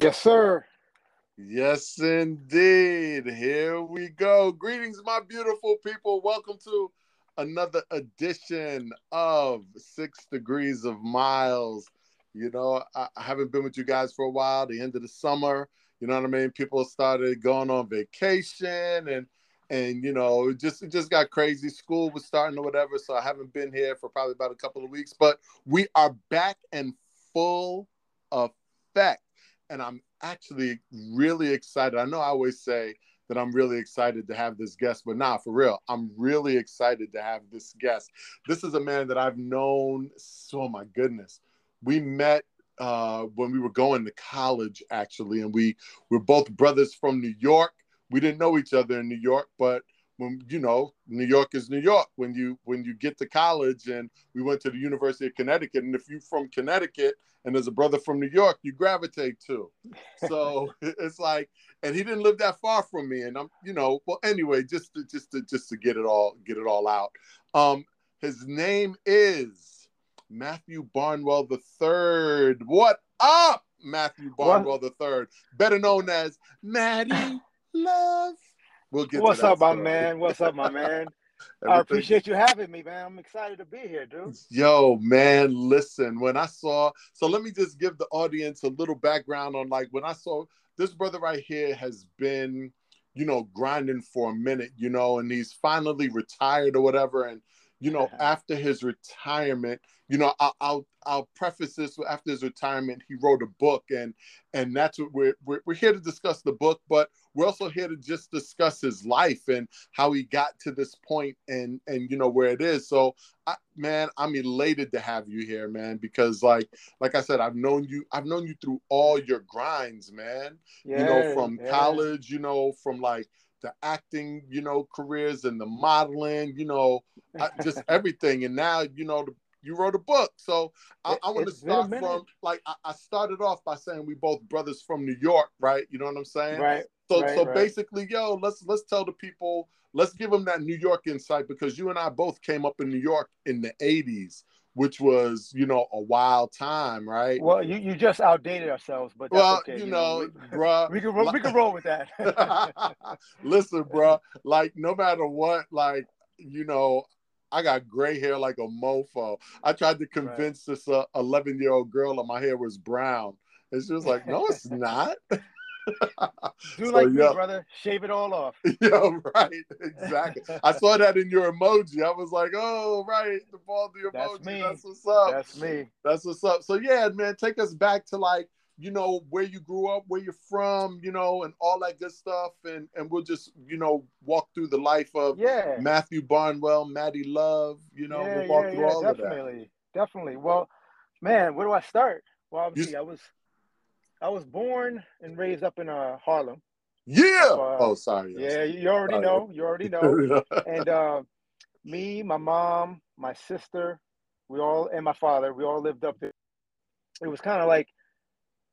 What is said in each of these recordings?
Yes, sir. Yes, indeed. Here we go. Greetings, my beautiful people. Welcome to another edition of Six Degrees of Miles. You know, I, haven't been with you guys for a while, the end of the summer. You know what I mean? People started going on vacation and and you know, it just it just got crazy. School was starting or whatever, so I haven't been here for probably about a couple of weeks. But we are back in full effect, and I'm actually really excited. I know I always say that I'm really excited to have this guest, but nah, for real, I'm really excited to have this guest. This is a man that I've known. So oh my goodness, we met uh, when we were going to college actually, and we we're both brothers from New York we didn't know each other in New York, but when you know New York is New York. When you when you get to college, and we went to the University of Connecticut, and if you're from Connecticut and there's a brother from New York, you gravitate to. So it's like, and he didn't live that far from me, and I'm you know well anyway, just to, just to just to get it all get it all out. Um, his name is Matthew Barnwell the Third. What up, Matthew Barnwell the Third, better known as Maddie love. We'll get. What's up, story. my man? What's up, my man? I appreciate you having me, man. I'm excited to be here, dude. Yo, man, listen. When I saw, so let me just give the audience a little background on like when I saw this brother right here has been, you know, grinding for a minute, you know, and he's finally retired or whatever. And you know, after his retirement, you know, I'll, I'll, I'll preface this after his retirement, he wrote a book, and and that's what we're, we're we're here to discuss the book, but we're also here to just discuss his life and how he got to this point, and and you know where it is. So, I, man, I'm elated to have you here, man, because like like I said, I've known you, I've known you through all your grinds, man. Yeah, you know, from yeah. college, you know, from like the acting, you know, careers and the modeling, you know, just everything. And now, you know, the, you wrote a book. So I, I want to start from like I, I, started off by saying we both brothers from New York, right? You know what I'm saying? Right. So right, so right. basically, yo, let's let's tell the people, let's give them that New York insight because you and I both came up in New York in the 80s which was you know a wild time, right? Well, you, you just outdated ourselves, but well, okay. you, you know, know we, bro, we can roll, we can roll with that. Listen, bro, like no matter what, like you know, I got gray hair like a mofo. I tried to convince right. this uh, 11 year old girl that my hair was brown, and she was like, "No, it's not." Do so, like me, brother. Shave it all off. Yeah, right. Exactly. I saw that in your emoji. I was like, oh, right. The baldy emoji. That's, me. That's what's up. That's me. That's what's up. So yeah, man, take us back to like, you know, where you grew up, where you're from, you know, and all that good stuff. And and we'll just, you know, walk through the life of yeah. Matthew Barnwell, Maddie Love, you know, yeah, we'll walk yeah, through yeah, all definitely. of that. Definitely. Well, man, where do I start? Well, obviously, you, I was I was born and raised up in uh, Harlem. Yeah. Uh, oh, sorry. Yeah, you already sorry. know. You already know. and uh, me, my mom, my sister, we all, and my father, we all lived up there. It was kind of like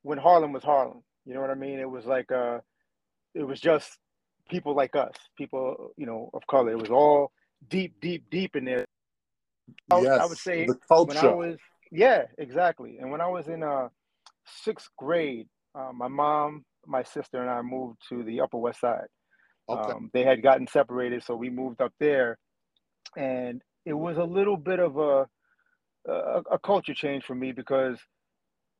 when Harlem was Harlem. You know what I mean? It was like, uh, it was just people like us, people, you know, of color. It was all deep, deep, deep in there. I, yes, I would say the culture. When I was, yeah, exactly. And when I was in uh, sixth grade, uh, my mom, my sister, and I moved to the Upper West Side. Okay. Um, they had gotten separated, so we moved up there, and it was a little bit of a, a, a culture change for me because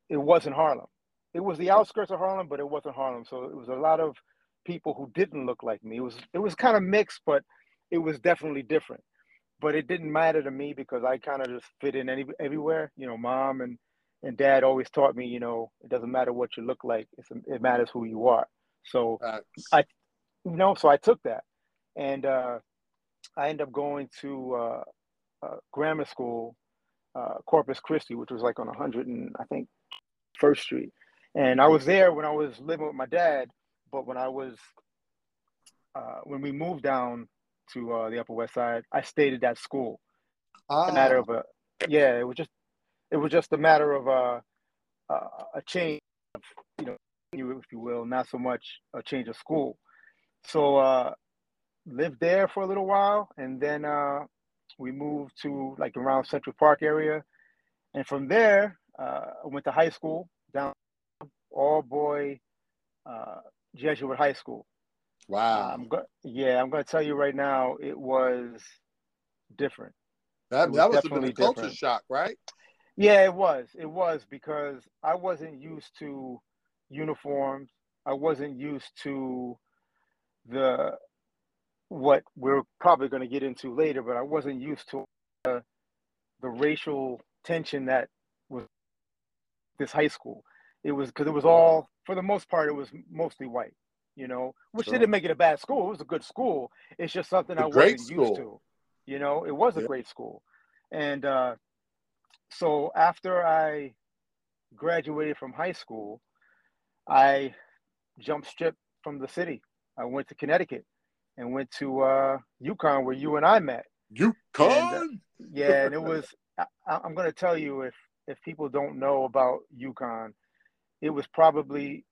it wasn't Harlem. It was the outskirts of Harlem, but it wasn't Harlem. So it was a lot of people who didn't look like me. It was it was kind of mixed, but it was definitely different. But it didn't matter to me because I kind of just fit in any, everywhere. You know, mom and and dad always taught me, you know, it doesn't matter what you look like; it's, it matters who you are. So I, you know, so I took that, and uh, I ended up going to uh, uh, grammar school, uh, Corpus Christi, which was like on 100 and I think First Street, and I was there when I was living with my dad. But when I was uh, when we moved down to uh, the Upper West Side, I stayed at that school. Ah. A matter of a yeah, it was just it was just a matter of uh, uh, a change, of, you know, if you will, not so much a change of school. So uh, lived there for a little while, and then uh, we moved to like around Central Park area, and from there uh, I went to high school down all boy uh, Jesuit high school. Wow. I'm go- yeah, I'm going to tell you right now, it was different. That, was that was a culture different. shock, right? Yeah, it was. It was because I wasn't used to uniforms. I wasn't used to the what we're probably going to get into later, but I wasn't used to uh, the racial tension that was this high school. It was because it was all, for the most part, it was mostly white, you know, which sure. didn't make it a bad school. It was a good school. It's just something I wasn't school. used to. You know, it was a yeah. great school. And uh, so after I graduated from high school, I jumped strip from the city. I went to Connecticut and went to uh, UConn where you and I met. UConn? And, uh, yeah, and it was. I, I'm going to tell you if if people don't know about UConn, it was probably,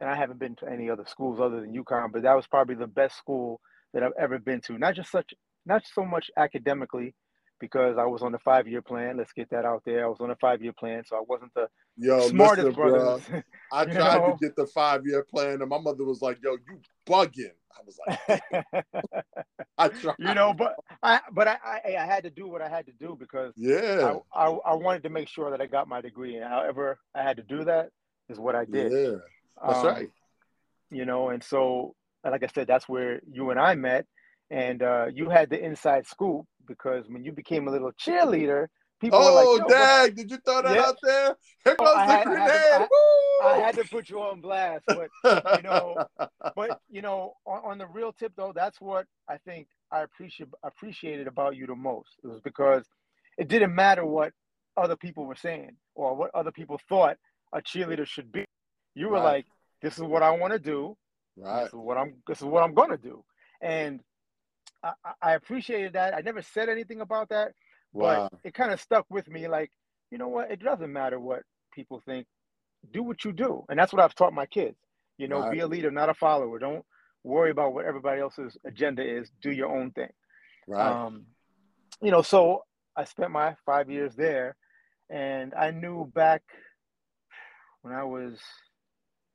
and I haven't been to any other schools other than UConn, but that was probably the best school that I've ever been to. Not just such, not so much academically, because I was on the five year plan. Let's get that out there. I was on a five year plan, so I wasn't the yo, smartest brother. I tried know? to get the five year plan, and my mother was like, "Yo, you bugging." I was like, I tried. You know, but I but I, I, I had to do what I had to do because yeah, I, I, I wanted to make sure that I got my degree, and however I had to do that is what I did. Yeah, that's um, right. You know, and so like I said, that's where you and I met, and uh, you had the inside scoop because when you became a little cheerleader, people oh, were like, Dag, did you throw that yeah. out there? Here oh, goes oh, the had, grenade. I had, I, I had, to put you on blast, but you know, but you know, on, on, the real tip though, that's what I think I appreciate appreciated about you the most. It was because it didn't matter what other people were saying or what other people thought a cheerleader should be. You were right. like, "This is what I want to do. Right. This is what I'm. This is what I'm going to do." And I, I appreciated that. I never said anything about that, wow. but it kind of stuck with me. Like, you know what? It doesn't matter what people think. Do what you do, and that's what I've taught my kids. You know, be a leader, not a follower. Don't worry about what everybody else's agenda is. Do your own thing. Right. Um, you know, so I spent my five years there, and I knew back when I was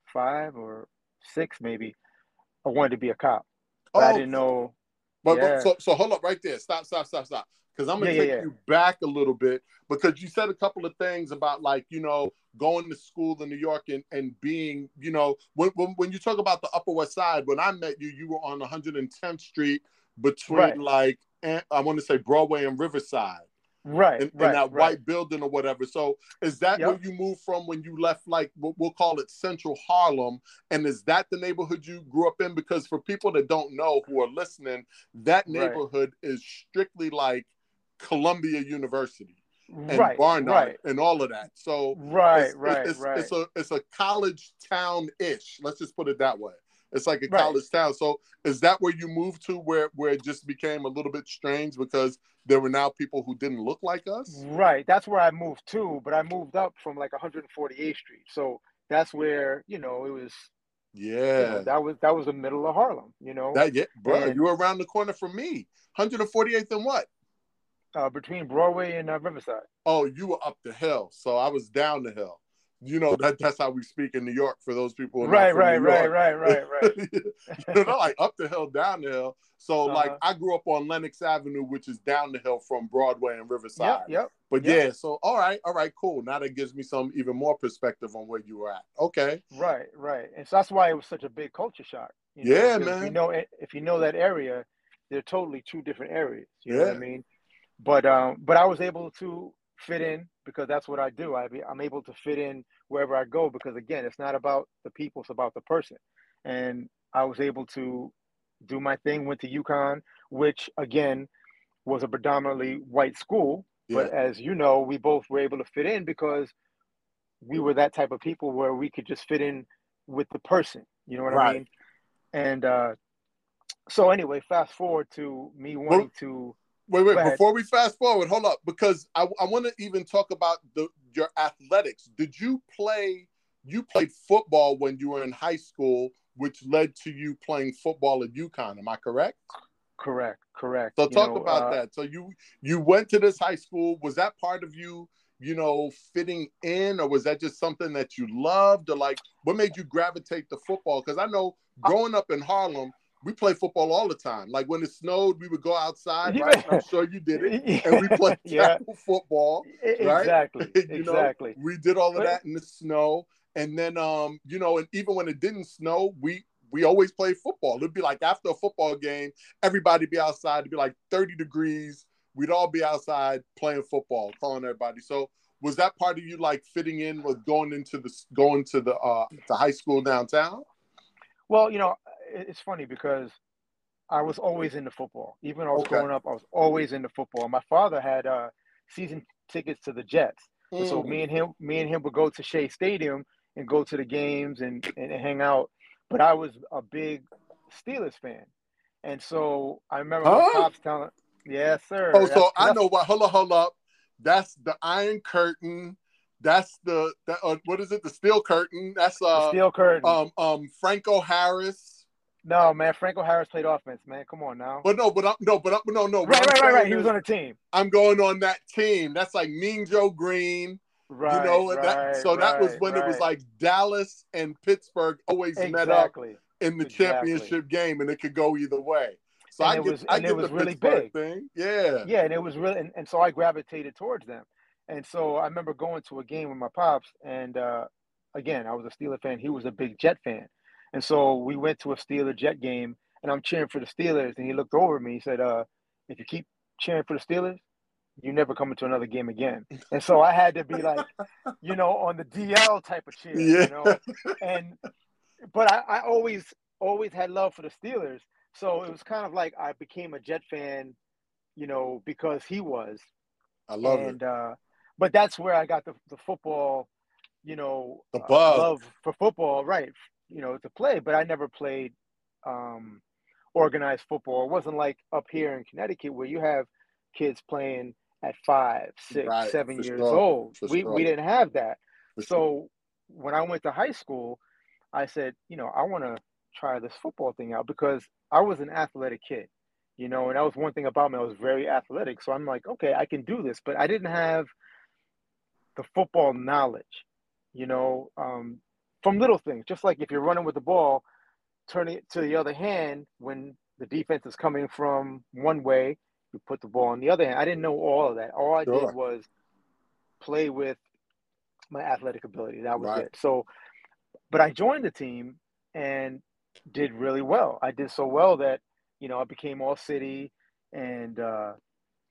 five or six, maybe, I wanted to be a cop. But oh, I didn't know but, yeah. but so so hold up right there. Stop, stop, stop, stop. Because I'm gonna yeah, take yeah, you back a little bit because you said a couple of things about like you know going to school in New York and, and being you know when, when when you talk about the Upper West Side when I met you you were on 110th Street between right. like I want to say Broadway and Riverside right, in, right, in that right. white building or whatever. So is that yep. where you moved from when you left, like we'll call it Central Harlem? And is that the neighborhood you grew up in? Because for people that don't know who are listening, that neighborhood right. is strictly like Columbia University and right, Barnard right. and all of that. So right, it's, right, it's, right. It's a it's a college town ish. Let's just put it that way. It's like a right. college town. So is that where you moved to where where it just became a little bit strange because there were now people who didn't look like us? Right. That's where I moved to, but I moved up from like 148th Street. So that's where, you know, it was yeah. You know, that was that was the middle of Harlem, you know. That yeah, bro, and, you were around the corner from me. 148th and what? Uh, between Broadway and uh, Riverside. Oh, you were up the hill, so I was down the hill you know that that's how we speak in New York for those people. Right, right, right, right, right, right, you know, like up the hill, down the hill. So uh-huh. like I grew up on Lenox Avenue, which is down the hill from Broadway and Riverside. Yep, yep. But yep. yeah, so all right, all right, cool. Now that gives me some even more perspective on where you were at. Okay. Right, right, and so that's why it was such a big culture shock. You know, yeah, man. If you know, if you know that area, they're totally two different areas. You yeah. know what I mean? But um, but I was able to fit in because that's what I do. I be, I'm able to fit in wherever I go because again, it's not about the people, it's about the person. And I was able to do my thing. Went to UConn, which again was a predominantly white school. Yeah. But as you know, we both were able to fit in because we were that type of people where we could just fit in with the person. You know what right. I mean? And uh, so anyway, fast forward to me wanting well, to Wait, wait. Before we fast forward, hold up, because I, I want to even talk about the your athletics. Did you play? You played football when you were in high school, which led to you playing football at UConn. Am I correct? Correct. Correct. So talk know, about uh, that. So you you went to this high school. Was that part of you? you know, fitting in, or was that just something that you loved, or like what made you gravitate to football? Because I know growing up in Harlem, we play football all the time. Like when it snowed, we would go outside, right? I'm sure you did it, and we played yeah. football, right? Exactly, exactly. Know, we did all of that in the snow, and then, um, you know, and even when it didn't snow, we we always played football. It'd be like after a football game, everybody be outside. It'd be like 30 degrees we'd all be outside playing football, calling everybody. So was that part of you like fitting in with going into the going to the uh to high school downtown? Well, you know, it's funny because I was always into football. Even when I was okay. growing up, I was always into football. My father had uh season tickets to the Jets. Mm. So me and him me and him would go to Shea Stadium and go to the games and, and hang out. But I was a big Steelers fan. And so I remember huh? my pops telling Yes, sir. Oh, that's, so I know what. Hold up, hold up. That's the Iron Curtain. That's the that, uh, what is it? The Steel Curtain. That's uh the Steel Curtain. Um, um, Franco Harris. No, man, Franco Harris played offense, man. Come on now. But no, but I'm, no, but I'm, no, no. Right, right, right, right. He was on a team. I'm going on that team. That's like Mean Joe Greene. Right. You know, right, that, so right, that was when right. it was like Dallas and Pittsburgh always exactly. met up in the exactly. championship game, and it could go either way. So and I it was, I and it was really big. Thing. Yeah. Yeah, and it was really, and, and, so I gravitated towards them. And so I remember going to a game with my pops, and uh, again, I was a Steeler fan. He was a big Jet fan, and so we went to a Steeler Jet game, and I'm cheering for the Steelers. And he looked over at me. He said, uh, "If you keep cheering for the Steelers, you never come into another game again." And so I had to be like, you know, on the DL type of cheer, yeah. you know. And but I, I always always had love for the Steelers. So it was kind of like I became a Jet fan, you know, because he was. I love and, it. Uh, but that's where I got the, the football, you know, the. Uh, love for football, right? You know, to play. But I never played um, organized football. It wasn't like up here in Connecticut where you have kids playing at five, six, right, seven years sure. old. For we we didn't have that. For so when I went to high school, I said, you know, I want to try this football thing out because I was an athletic kid, you know, and that was one thing about me. I was very athletic. So I'm like, okay, I can do this, but I didn't have the football knowledge, you know, um, from little things. Just like if you're running with the ball, turning it to the other hand when the defense is coming from one way, you put the ball on the other hand. I didn't know all of that. All I sure. did was play with my athletic ability. That was right. it. So, but I joined the team and did really well. I did so well that you know I became all city, and uh,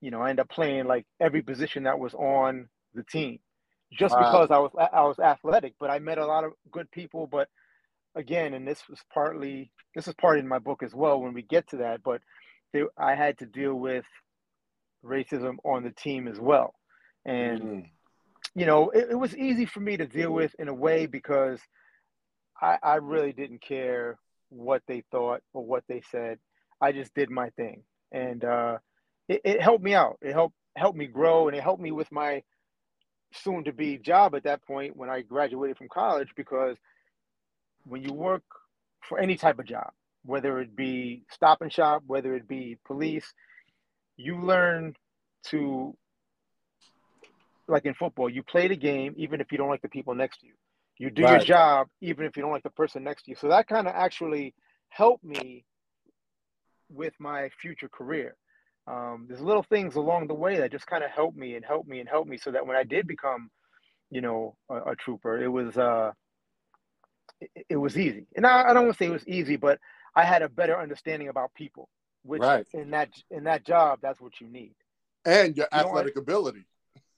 you know I ended up playing like every position that was on the team, just wow. because I was I was athletic. But I met a lot of good people. But again, and this was partly this is part in my book as well when we get to that. But they, I had to deal with racism on the team as well, and. Mm. You know, it, it was easy for me to deal with in a way because I, I really didn't care what they thought or what they said. I just did my thing, and uh, it, it helped me out. It helped helped me grow, and it helped me with my soon to be job at that point when I graduated from college. Because when you work for any type of job, whether it be stop and shop, whether it be police, you learn to like in football, you play the game even if you don't like the people next to you. You do right. your job even if you don't like the person next to you. So that kind of actually helped me with my future career. Um, there's little things along the way that just kind of helped me and helped me and helped me so that when I did become, you know, a, a trooper, it was uh, it, it, was easy. And I, I don't want to say it was easy, but I had a better understanding about people, which right. in that in that job, that's what you need. And your you athletic ability.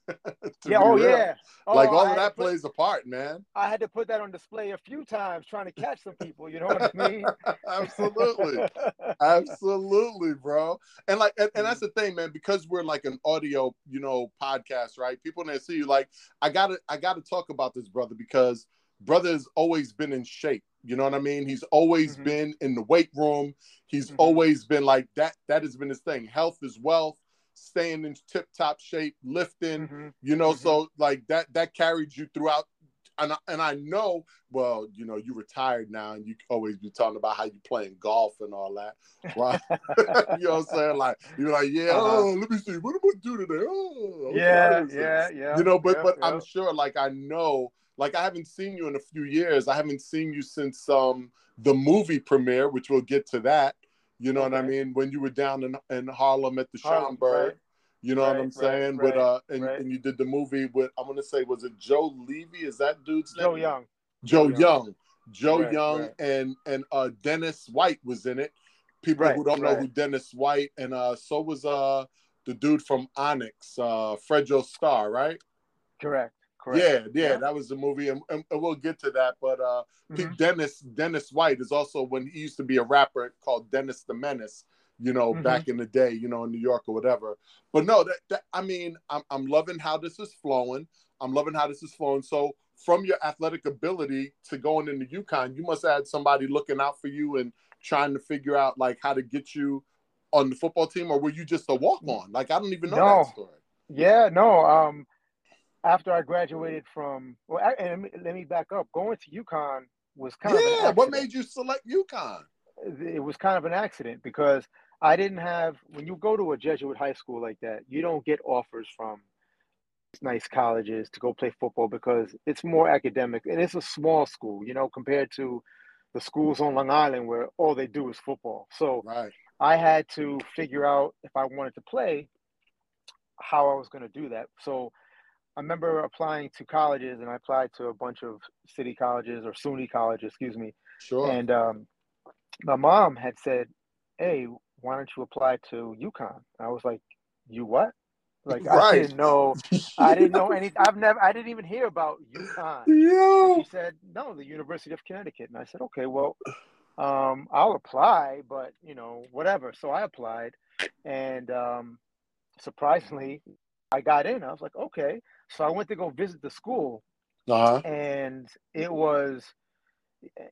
yeah, oh real. yeah. Oh, like all of that put, plays a part, man. I had to put that on display a few times trying to catch some people, you know what I mean? Absolutely. Absolutely, bro. And like and, and, that's mm. the thing, man, because we're like an audio, you know, podcast, right? People that see you like I gotta I gotta talk about this brother because brother has always been in shape. You know what I mean? He's always mm-hmm. been in the weight room. He's mm-hmm. always been like that. That has been his thing. Health is wealth staying in tip top shape, lifting, mm-hmm. you know, mm-hmm. so like that that carried you throughout and I, and I know, well, you know, you retired now, and you always be talking about how you playing golf and all that, right? you know what I'm saying? Like you're like, yeah, uh-huh. oh, let me see, what am I do today? Oh, yeah, yeah, yeah. You know, but yeah, but yeah. I'm sure, like I know, like I haven't seen you in a few years. I haven't seen you since um the movie premiere, which we'll get to that. You know okay. what I mean? When you were down in, in Harlem at the Harlem, Schomburg. Right. You know right, what I'm saying? Right, with uh, and, and you did the movie with I'm gonna say was it Joe Levy? Is that dude's name? Joe Young. Joe, Young. Young. Joe Young and and uh Dennis White was in it. People who don't know who Dennis White and uh so was uh the dude from Onyx, uh Fredro Starr, right? Correct. Correct. Yeah, yeah, yeah, that was the movie, and, and, we'll get to that. But uh, mm-hmm. Dennis Dennis White is also when he used to be a rapper called Dennis the Menace, you know, mm-hmm. back in the day, you know, in New York or whatever. But no, that, that, I mean, I'm, I'm loving how this is flowing. I'm loving how this is flowing. So from your athletic ability to going into UConn, you must have had somebody looking out for you and trying to figure out like how to get you on the football team, or were you just a walk on? Like I don't even know no. that story. Yeah, no. Um, after I graduated from, well, I, and let me back up. Going to UConn was kind yeah, of yeah. What made you select UConn? It was kind of an accident because I didn't have when you go to a Jesuit high school like that, you don't get offers from nice colleges to go play football because it's more academic and it's a small school, you know, compared to the schools on Long Island where all they do is football. So right. I had to figure out if I wanted to play how I was going to do that. So I remember applying to colleges and I applied to a bunch of city colleges or SUNY colleges, excuse me. Sure. And um, my mom had said, Hey, why don't you apply to UConn? I was like, you what? Like right. I didn't know, I didn't know anything. I've never, I didn't even hear about UConn. Yeah. she said, no, the University of Connecticut. And I said, okay, well, um, I'll apply, but you know, whatever. So I applied, and um, surprisingly, I got in. I was like, okay. So I went to go visit the school, uh-huh. and it was,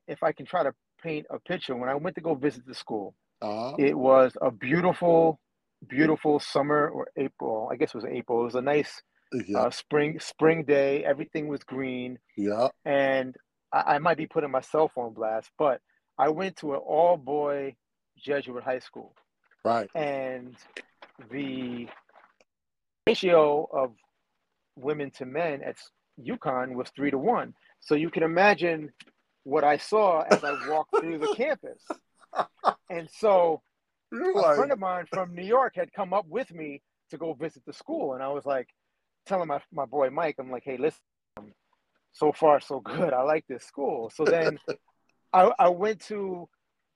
if I can try to paint a picture, when I went to go visit the school, uh-huh. It was a beautiful, beautiful summer or April. I guess it was April. It was a nice yeah. uh, spring spring day. Everything was green. Yeah. And I, I might be putting myself on blast, but I went to an all boy Jesuit high school. Right. And the ratio of women to men at UConn was three to one. So you can imagine what I saw as I walked through the campus and so You're a friend of mine from New York had come up with me to go visit the school. And I was like, telling my, my boy Mike, I'm like, hey, listen, so far so good. I like this school. So then I, I went to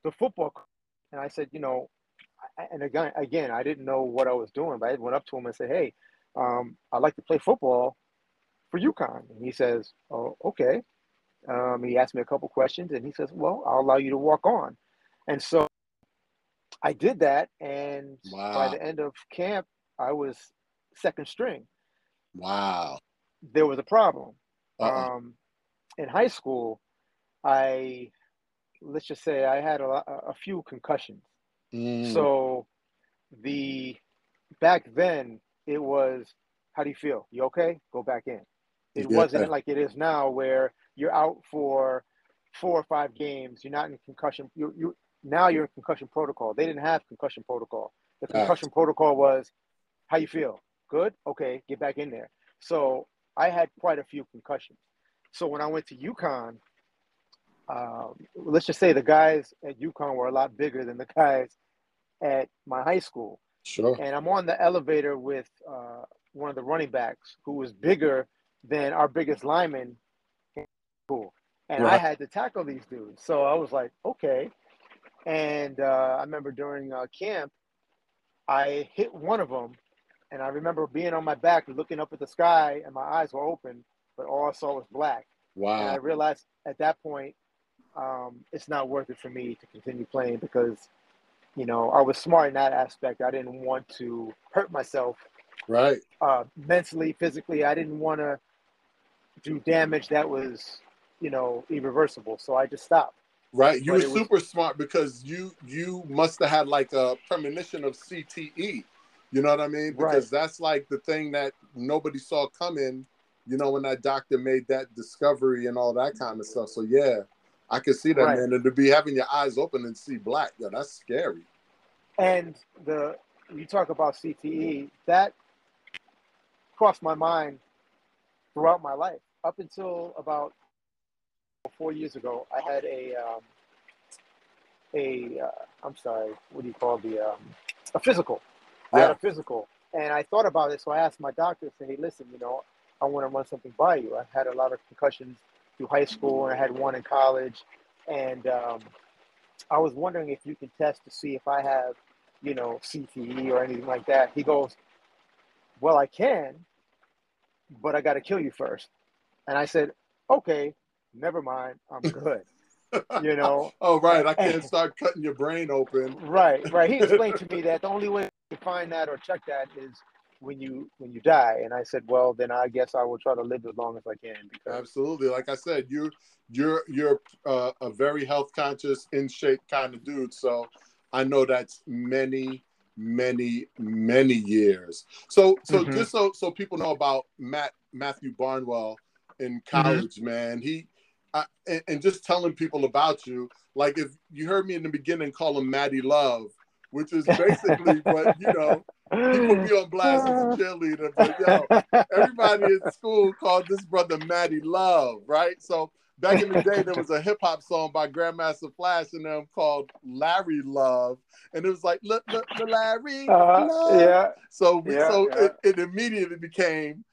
the football and I said, you know, and again, again, I didn't know what I was doing, but I went up to him and said, hey, um, I'd like to play football for UConn. And he says, oh, okay. Um, he asked me a couple questions and he says, well, I'll allow you to walk on. And so I did that. And wow. by the end of camp, I was second string. Wow. There was a problem. Uh-uh. Um, in high school, I, let's just say I had a, a few concussions. Mm. So the, back then, it was, how do you feel? You okay? Go back in. It yeah. wasn't like it is now where you're out for four or five games. You're not in concussion. You, you, now you're in concussion protocol. They didn't have concussion protocol. The concussion protocol was, how you feel? Good? Okay, get back in there. So I had quite a few concussions. So when I went to UConn, um, let's just say the guys at UConn were a lot bigger than the guys at my high school. Sure. And I'm on the elevator with uh, one of the running backs who was bigger than our biggest lineman. Cool. And right. I had to tackle these dudes. So I was like, okay. And uh, I remember during uh, camp, I hit one of them, and I remember being on my back, looking up at the sky, and my eyes were open, but all I saw was black. Wow! And I realized at that point, um, it's not worth it for me to continue playing because, you know, I was smart in that aspect. I didn't want to hurt myself. Right. Uh, mentally, physically, I didn't want to do damage that was, you know, irreversible. So I just stopped. Right, you but were super was... smart because you you must have had like a premonition of CTE. You know what I mean? Because right. that's like the thing that nobody saw coming you know, when that doctor made that discovery and all that kind of stuff. So yeah, I can see that, right. man. And to be having your eyes open and see black, yeah, that's scary. And the you talk about CTE, that crossed my mind throughout my life up until about four years ago. I had a um, a uh, I'm sorry, what do you call the um, a physical. Yeah. I had a physical, and I thought about it. So I asked my doctor, "Say, hey, listen, you know, I want to run something by you. I've had a lot of concussions through high school, and I had one in college, and um, I was wondering if you can test to see if I have, you know, CTE or anything like that." He goes, "Well, I can, but I got to kill you first. And I said, "Okay, never mind. I'm good." you know. oh, right. I can't start cutting your brain open. Right, right. He explained to me that the only way to find that or check that is when you when you die. And I said, well, then I guess I will try to live as long as I can. Because... Absolutely. Like I said, you you're you're uh, a very health conscious, in shape kind of dude. So I know that's many many many years. So so mm-hmm. just so so people know about Matt Matthew Barnwell in mm-hmm. college, mm-hmm. man. He I, and, and, just telling people about you. Like if you heard me in the beginning call him Maddie Love, which is basically what you know. Put me on blast as a cheerleader, but yo, everybody in school called this brother Maddie Love, right? So back in the day, there was a hip hop song by Grandmaster Flash and them called Larry Love, and it was like look, look, Larry, uh, Love. yeah. So yeah, so yeah. It, it immediately became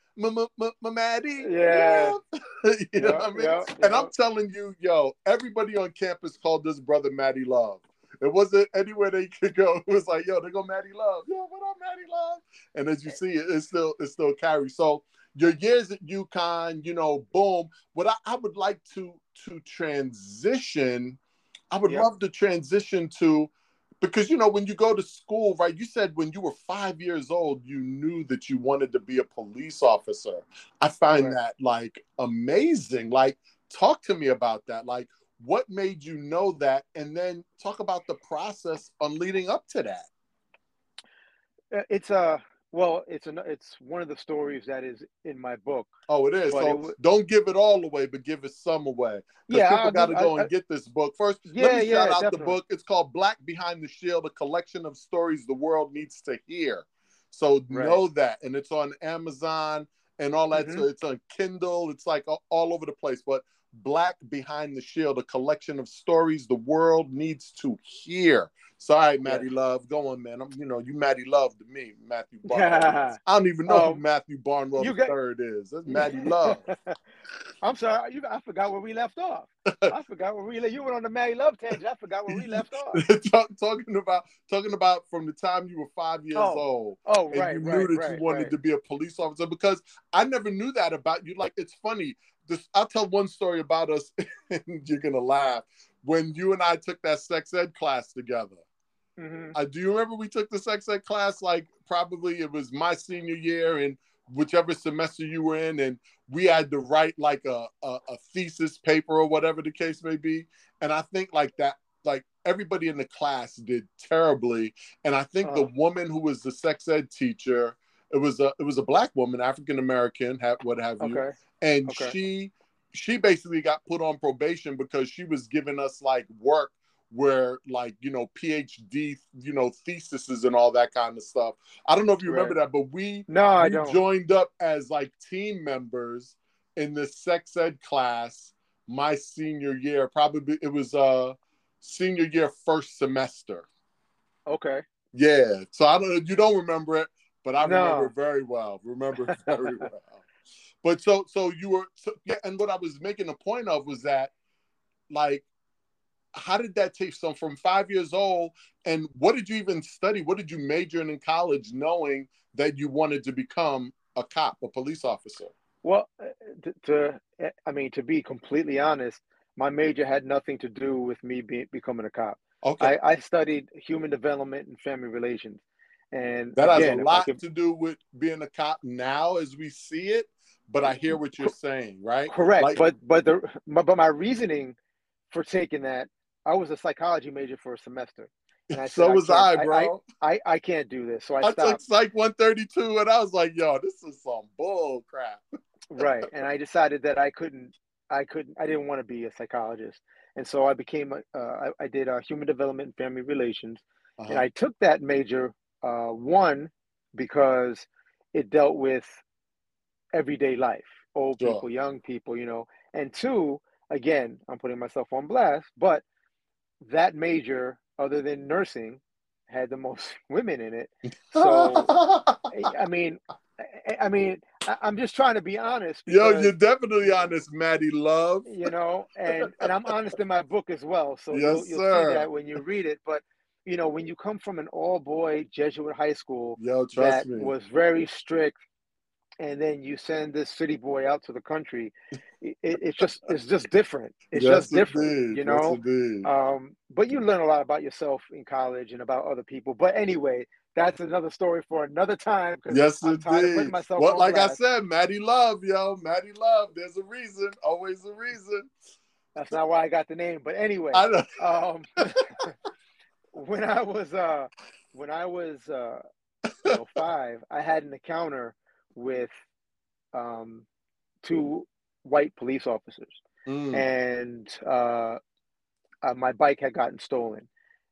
Maddie. Yeah. you know what I mean? and I'm telling you, yo, everybody on campus called this brother Maddie Love. It wasn't anywhere they could go. It was like, yo, they go Maddie Love. Yo, what up, Maddie Love? And as you see, it, it's still it's still carry. So your years at UConn, you know, boom. What I, I would like to to transition, I would love to transition to because you know when you go to school right you said when you were five years old you knew that you wanted to be a police officer i find right. that like amazing like talk to me about that like what made you know that and then talk about the process on leading up to that uh, it's a well, it's an it's one of the stories that is in my book. Oh, it is. So it don't give it all away, but give it some away. Yeah, people got to go I, and get this book first. Yeah, let me yeah, shout out definitely. the book. It's called Black Behind the Shield: A Collection of Stories the World Needs to Hear. So right. know that, and it's on Amazon and all that. Mm-hmm. So it's on Kindle. It's like all over the place. But Black Behind the Shield: A Collection of Stories the World Needs to Hear. Sorry, Maddie yeah. Love. Go on, man. I'm, you know, you Maddie Love to me, Matthew Barnwell. I don't even know oh, who Matthew Barnwell the got... third is. That's Maddie Love. I'm sorry, you, I forgot where we left off. I forgot where we left. you went on the Maddie Love tangent. I forgot where we left off. Talk, talking about talking about from the time you were five years oh. old. Oh, and right. You knew right, that right, you wanted to be a police officer because I never knew that about you. Like it's funny. This, I'll tell one story about us, and you're gonna laugh. When you and I took that sex ed class together, Mm-hmm. Uh, do you remember we took the sex ed class? Like probably it was my senior year and whichever semester you were in, and we had to write like a, a, a thesis paper or whatever the case may be. And I think like that, like everybody in the class did terribly. And I think the woman who was the sex ed teacher, it was a it was a black woman, African American, what have you, okay. and okay. she she basically got put on probation because she was giving us like work where like you know phd you know theses and all that kind of stuff i don't know if you remember right. that but we no we I don't. joined up as like team members in the sex ed class my senior year probably it was uh senior year first semester okay yeah so i don't you don't remember it but i no. remember very well remember very well. But so so you were so, yeah and what i was making a point of was that like how did that take so from five years old and what did you even study? What did you major in in college knowing that you wanted to become a cop a police officer? Well to, to i mean to be completely honest my major had nothing to do with me be, becoming a cop. Okay. I, I, studied human development and family relations and that again, has a lot could, to do with being a cop now as we see it but i hear what you're saying right correct like, but but the but my reasoning for taking that I was a psychology major for a semester. And I so was I, I bro. I, I, I, can't do this. So I, I took Psych 132 and I was like, yo, this is some bull crap. right. And I decided that I couldn't, I couldn't, I didn't want to be a psychologist. And so I became, a, uh, I, I, did uh, human development and family relations. Uh-huh. And I took that major, uh, one, because it dealt with everyday life, old sure. people, young people, you know. And two, again, I'm putting myself on blast, but that major, other than nursing, had the most women in it. So, I mean, I mean, I'm just trying to be honest. Because, Yo, you're definitely honest, Maddie Love. You know, and and I'm honest in my book as well. So yes, you'll, you'll see that when you read it. But you know, when you come from an all boy Jesuit high school Yo, that me. was very strict, and then you send this city boy out to the country, it, it's just it's just different. It's yes, just different, indeed. you know. Yes, um, but you learn a lot about yourself in college and about other people. But anyway, that's another story for another time. Yes, I'm indeed. Well, like I said, Maddie Love, yo, Maddie Love. There's a reason, always a reason. That's not why I got the name, but anyway. Um, when I was uh, when I was uh, you know, five, I had an encounter with um, two white police officers, mm. and uh, uh, my bike had gotten stolen.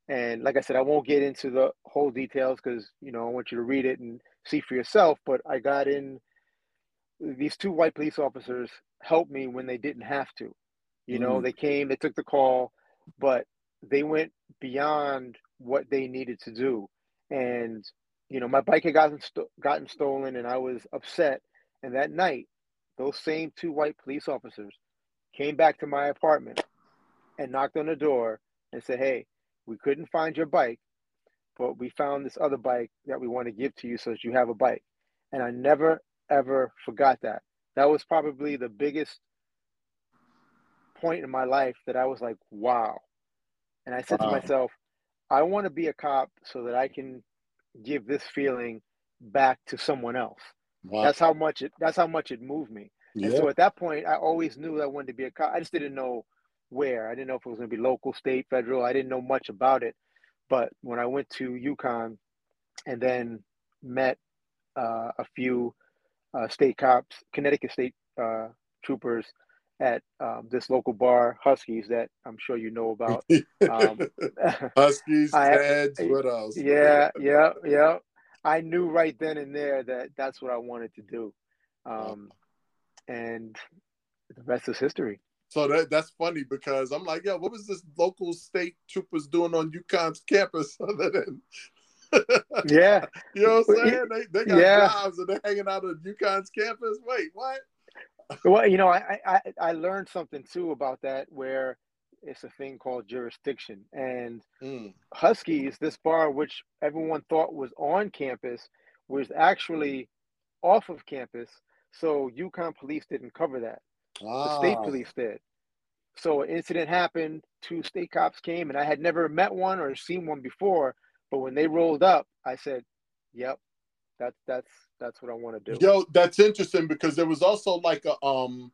And like I said, I won't get into the whole details because you know I want you to read it and see for yourself. But I got in. These two white police officers helped me when they didn't have to. You know, mm. they came, they took the call, but they went beyond what they needed to do. And you know, my bike had gotten st- gotten stolen, and I was upset. And that night, those same two white police officers came back to my apartment and knocked on the door and said, "Hey, we couldn't find your bike, but we found this other bike that we want to give to you so that you have a bike." And I never ever forgot that. That was probably the biggest point in my life that I was like, "Wow." And I said wow. to myself, I want to be a cop so that I can give this feeling back to someone else. Wow. That's how much it that's how much it moved me. Yeah. And so at that point I always knew I wanted to be a cop. I just didn't know where. I didn't know if it was gonna be local, state, federal. I didn't know much about it. But when I went to UConn and then met uh, a few uh, state cops, Connecticut state uh, troopers at um, this local bar, Huskies, that I'm sure you know about. Um, Huskies, Teds, what else? Yeah, yeah, yeah. I knew right then and there that that's what I wanted to do, um, and the rest is history. So that that's funny because I'm like, yeah, what was this local state troopers doing on UConn's campus other than? yeah, you know what I'm saying? They, they got yeah. jobs and they're hanging out at UConn's campus. Wait, what? Well, you know, I, I I learned something too about that where it's a thing called jurisdiction and mm. Huskies, this bar which everyone thought was on campus, was actually off of campus. So UConn police didn't cover that. The state ah. police did. So an incident happened, two state cops came, and I had never met one or seen one before. But when they rolled up, I said, Yep, that's that's that's what I want to do. Yo, that's interesting because there was also like a um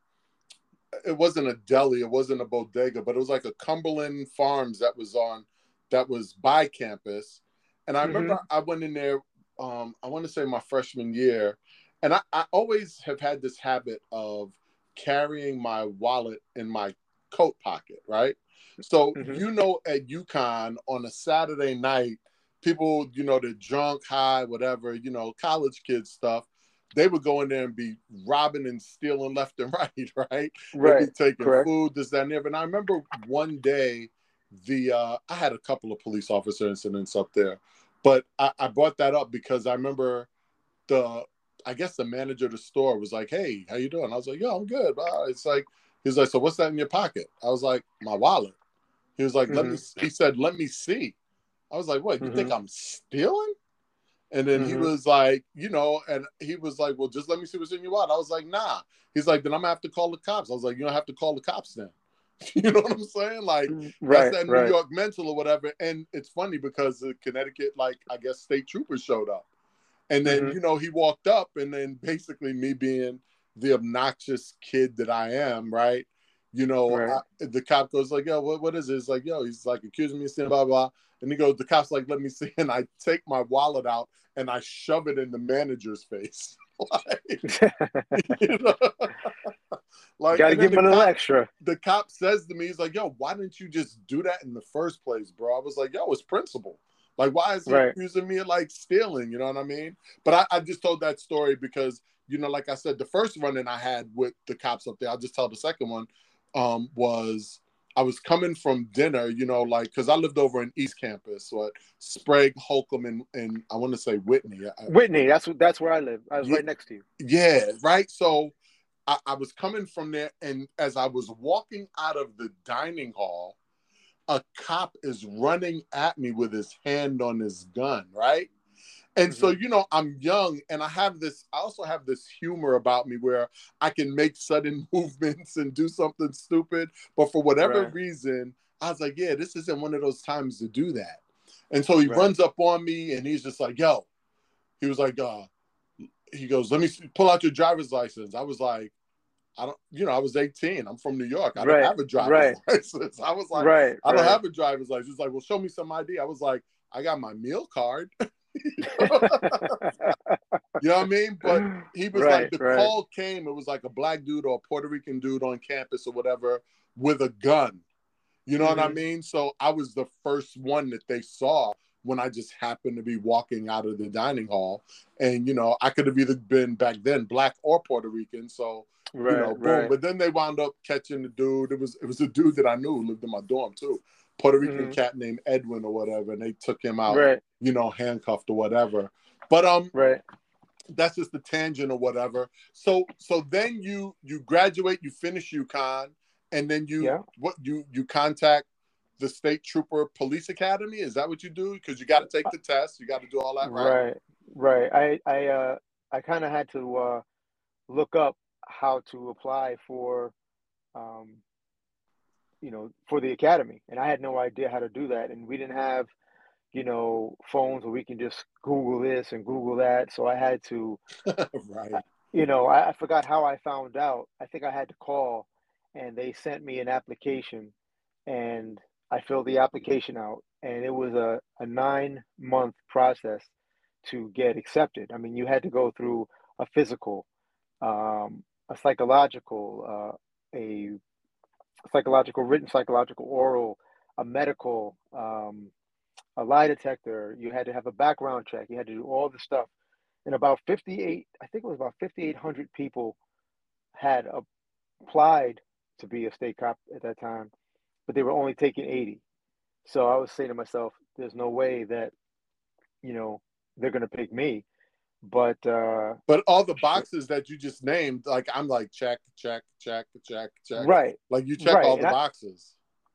it wasn't a deli, it wasn't a bodega, but it was like a Cumberland Farms that was on that was by campus. And I remember mm-hmm. I went in there um I want to say my freshman year and I, I always have had this habit of carrying my wallet in my coat pocket, right? So mm-hmm. you know at UConn on a Saturday night people, you know, they're drunk, high, whatever, you know, college kids stuff. They would go in there and be robbing and stealing left and right, right? Right. be taking Correct. food, this, that, and. And I remember one day, the uh, I had a couple of police officer incidents up there, but I, I brought that up because I remember the I guess the manager of the store was like, "Hey, how you doing?" I was like, "Yo, I'm good." It's like he's like, "So what's that in your pocket?" I was like, "My wallet." He was like, "Let mm-hmm. me." He said, "Let me see." I was like, what, you mm-hmm. think I'm stealing? And then mm-hmm. he was like, you know, and he was like, well, just let me see what's in your wallet. I was like, nah. He's like, then I'm gonna have to call the cops. I was like, you don't have to call the cops then. you know what I'm saying? Like right, that's that right. New York mental or whatever. And it's funny because the Connecticut, like I guess state troopers showed up. And then, mm-hmm. you know, he walked up and then basically me being the obnoxious kid that I am, right? You know, right. I, the cop goes like, "Yo, what, what is it?" It's like, "Yo," he's like accusing me of saying blah blah, blah. and he goes, "The cop's like, let me see," and I take my wallet out and I shove it in the manager's face. like, you know, like gotta give him an little extra. The cop says to me, he's like, "Yo, why didn't you just do that in the first place, bro?" I was like, "Yo, it's principle. Like, why is he right. accusing me of like stealing? You know what I mean?" But I, I just told that story because you know, like I said, the first run in I had with the cops up there, I'll just tell the second one um, was I was coming from dinner, you know, like because I lived over in East Campus, so at Sprague, Holcomb, and, and I want to say Whitney. Whitney, that's that's where I live. I was yeah, right next to you. Yeah, right. So I, I was coming from there, and as I was walking out of the dining hall, a cop is running at me with his hand on his gun, right? And mm-hmm. so, you know, I'm young and I have this, I also have this humor about me where I can make sudden movements and do something stupid. But for whatever right. reason, I was like, yeah, this isn't one of those times to do that. And so he right. runs up on me and he's just like, yo, he was like, uh, he goes, let me pull out your driver's license. I was like, I don't, you know, I was 18. I'm from New York. I don't have a driver's right. license. I was like, right, I don't have a driver's license. He's like, well, show me some ID. I was like, I got my meal card. you know what I mean? But he was right, like, the right. call came, it was like a black dude or a Puerto Rican dude on campus or whatever with a gun. You know mm-hmm. what I mm-hmm. mean? So I was the first one that they saw when I just happened to be walking out of the dining hall. And, you know, I could have either been back then black or Puerto Rican. So, right, you know, boom. But then they wound up catching the dude. It was it was a dude that I knew lived in my dorm too. Puerto Rican mm-hmm. cat named Edwin or whatever, and they took him out, right. you know, handcuffed or whatever. But um, right. That's just the tangent or whatever. So so then you you graduate, you finish UConn, and then you yeah. what you you contact the state trooper police academy. Is that what you do? Because you got to take the test, you got to do all that, right? Right, right. I I uh I kind of had to uh look up how to apply for um you know, for the academy. And I had no idea how to do that. And we didn't have, you know, phones where we can just Google this and Google that. So I had to, right. You know, I, I forgot how I found out. I think I had to call and they sent me an application and I filled the application out. And it was a, a nine month process to get accepted. I mean, you had to go through a physical, um, a psychological, uh, a psychological, written psychological, oral, a medical, um, a lie detector. You had to have a background check. You had to do all the stuff. And about 58, I think it was about 5,800 people had applied to be a state cop at that time, but they were only taking 80. So I was saying to myself, there's no way that, you know, they're going to pick me but uh but all the boxes that you just named like i'm like check check check check check. Right. Like you check right. all the and boxes.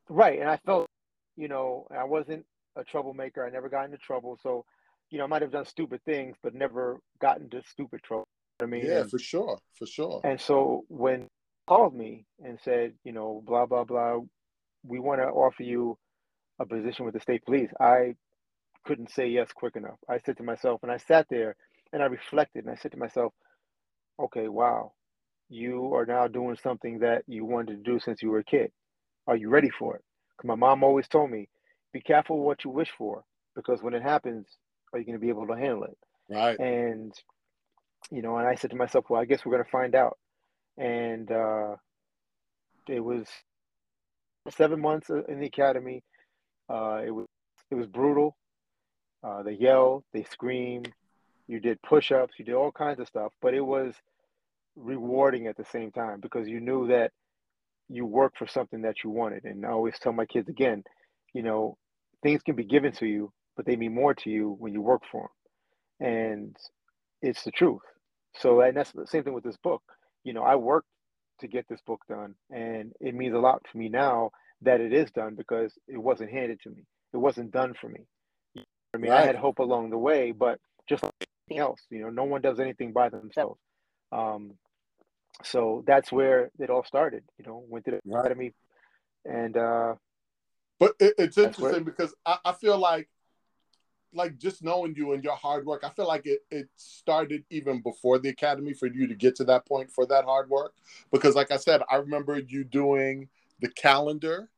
Right and i felt you know i wasn't a troublemaker. I never got into trouble. So you know i might have done stupid things but never gotten into stupid trouble i mean? Yeah and, for sure for sure. and so when called me and said you know blah blah blah we want to offer you a position with the state police i couldn't say yes quick enough. I said to myself and i sat there and I reflected and I said to myself, okay, wow, you are now doing something that you wanted to do since you were a kid. Are you ready for it? Because my mom always told me, be careful what you wish for, because when it happens, are you going to be able to handle it? Right. And, you know, and I said to myself, well, I guess we're going to find out. And uh, it was seven months in the academy. Uh, it was it was brutal. Uh, they yelled, they screamed, you did push-ups, you did all kinds of stuff, but it was rewarding at the same time because you knew that you worked for something that you wanted. And I always tell my kids again, you know, things can be given to you, but they mean more to you when you work for them. And it's the truth. So, and that's the same thing with this book. You know, I worked to get this book done, and it means a lot to me now that it is done because it wasn't handed to me. It wasn't done for me. I mean, right. I had hope along the way, but just like else. You know, no one does anything by themselves. Um, so that's where it all started. You know, went to the right. academy, and uh, but it, it's interesting where... because I, I feel like like just knowing you and your hard work, I feel like it, it started even before the academy for you to get to that point for that hard work. Because like I said, I remember you doing the calendar,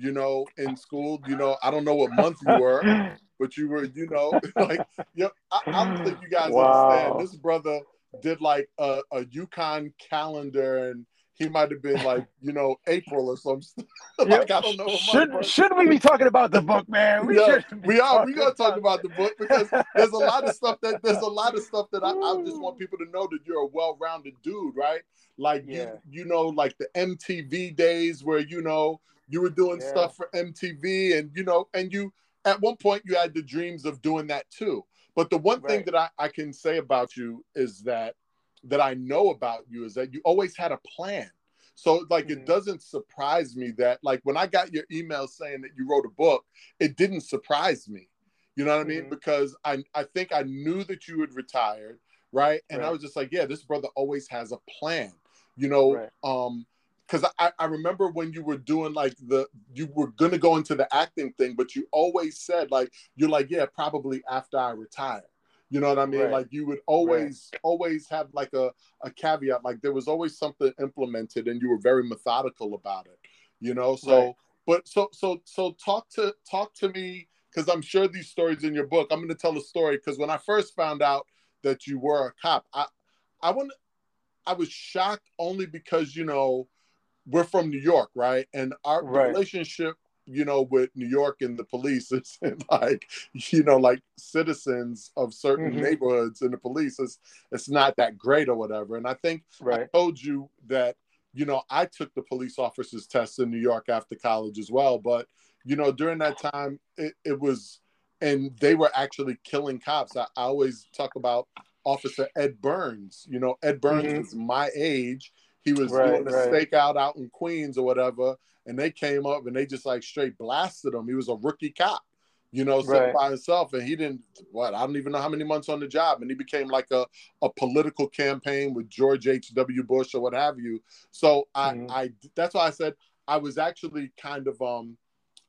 you know, in school. You know, I don't know what month you were, but you were, you know, like, you I, I, don't think you guys wow. understand. This brother did like a, a UConn calendar and he might have been like, you know, April or something. like I don't know. Should should we be talking about the book, man? We yeah, we are. We gonna talk about the book because there's a lot of stuff that there's a lot of stuff that I, I just want people to know that you're a well-rounded dude, right? Like yeah. you, you know, like the MTV days where you know you were doing yeah. stuff for MTV, and you know, and you at one point you had the dreams of doing that too. But the one right. thing that I, I can say about you is that that I know about you is that you always had a plan. So like mm-hmm. it doesn't surprise me that like when I got your email saying that you wrote a book, it didn't surprise me. You know what mm-hmm. I mean? Mm-hmm. Because I I think I knew that you had retired, right? And right. I was just like, yeah, this brother always has a plan. You know, right. um because I, I remember when you were doing like the you were gonna go into the acting thing, but you always said like you're like, yeah, probably after I retire. You know what I mean? Right. Like you would always, right. always have like a, a caveat. Like there was always something implemented and you were very methodical about it. You know? So right. but so so so talk to talk to me because I'm sure these stories in your book. I'm gonna tell a story because when I first found out that you were a cop, I I want I was shocked only because you know we're from New York, right? And our relationship you know, with New York and the police, it's like, you know, like citizens of certain mm-hmm. neighborhoods and the police, it's, it's not that great or whatever. And I think right. I told you that, you know, I took the police officers test in New York after college as well. But, you know, during that time, it, it was, and they were actually killing cops. I, I always talk about Officer Ed Burns. You know, Ed Burns mm-hmm. was my age. He was right, doing a right. stakeout out in Queens or whatever, and they came up and they just like straight blasted him. He was a rookie cop, you know, sitting right. by himself, and he didn't what I don't even know how many months on the job, and he became like a a political campaign with George H. W. Bush or what have you. So I mm-hmm. I that's why I said I was actually kind of um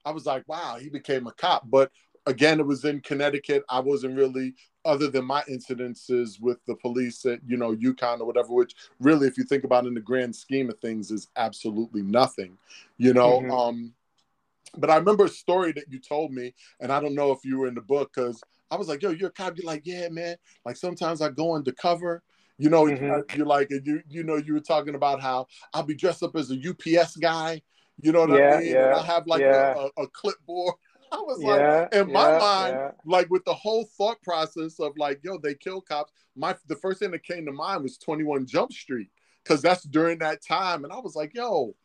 I was like, wow, he became a cop, but again, it was in Connecticut. I wasn't really other than my incidences with the police at you know UConn or whatever, which really, if you think about in the grand scheme of things, is absolutely nothing, you know. Mm-hmm. Um, but I remember a story that you told me, and I don't know if you were in the book because I was like, "Yo, you're a cop." You're like, "Yeah, man." Like sometimes I go undercover. You know, mm-hmm. you're like, you you know, you were talking about how I'll be dressed up as a UPS guy. You know what yeah, I mean? Yeah, and I have like yeah. a, a clipboard I was yeah, like, in my yeah, mind, yeah. like with the whole thought process of like, yo, they kill cops. My the first thing that came to mind was 21 Jump Street because that's during that time, and I was like, yo,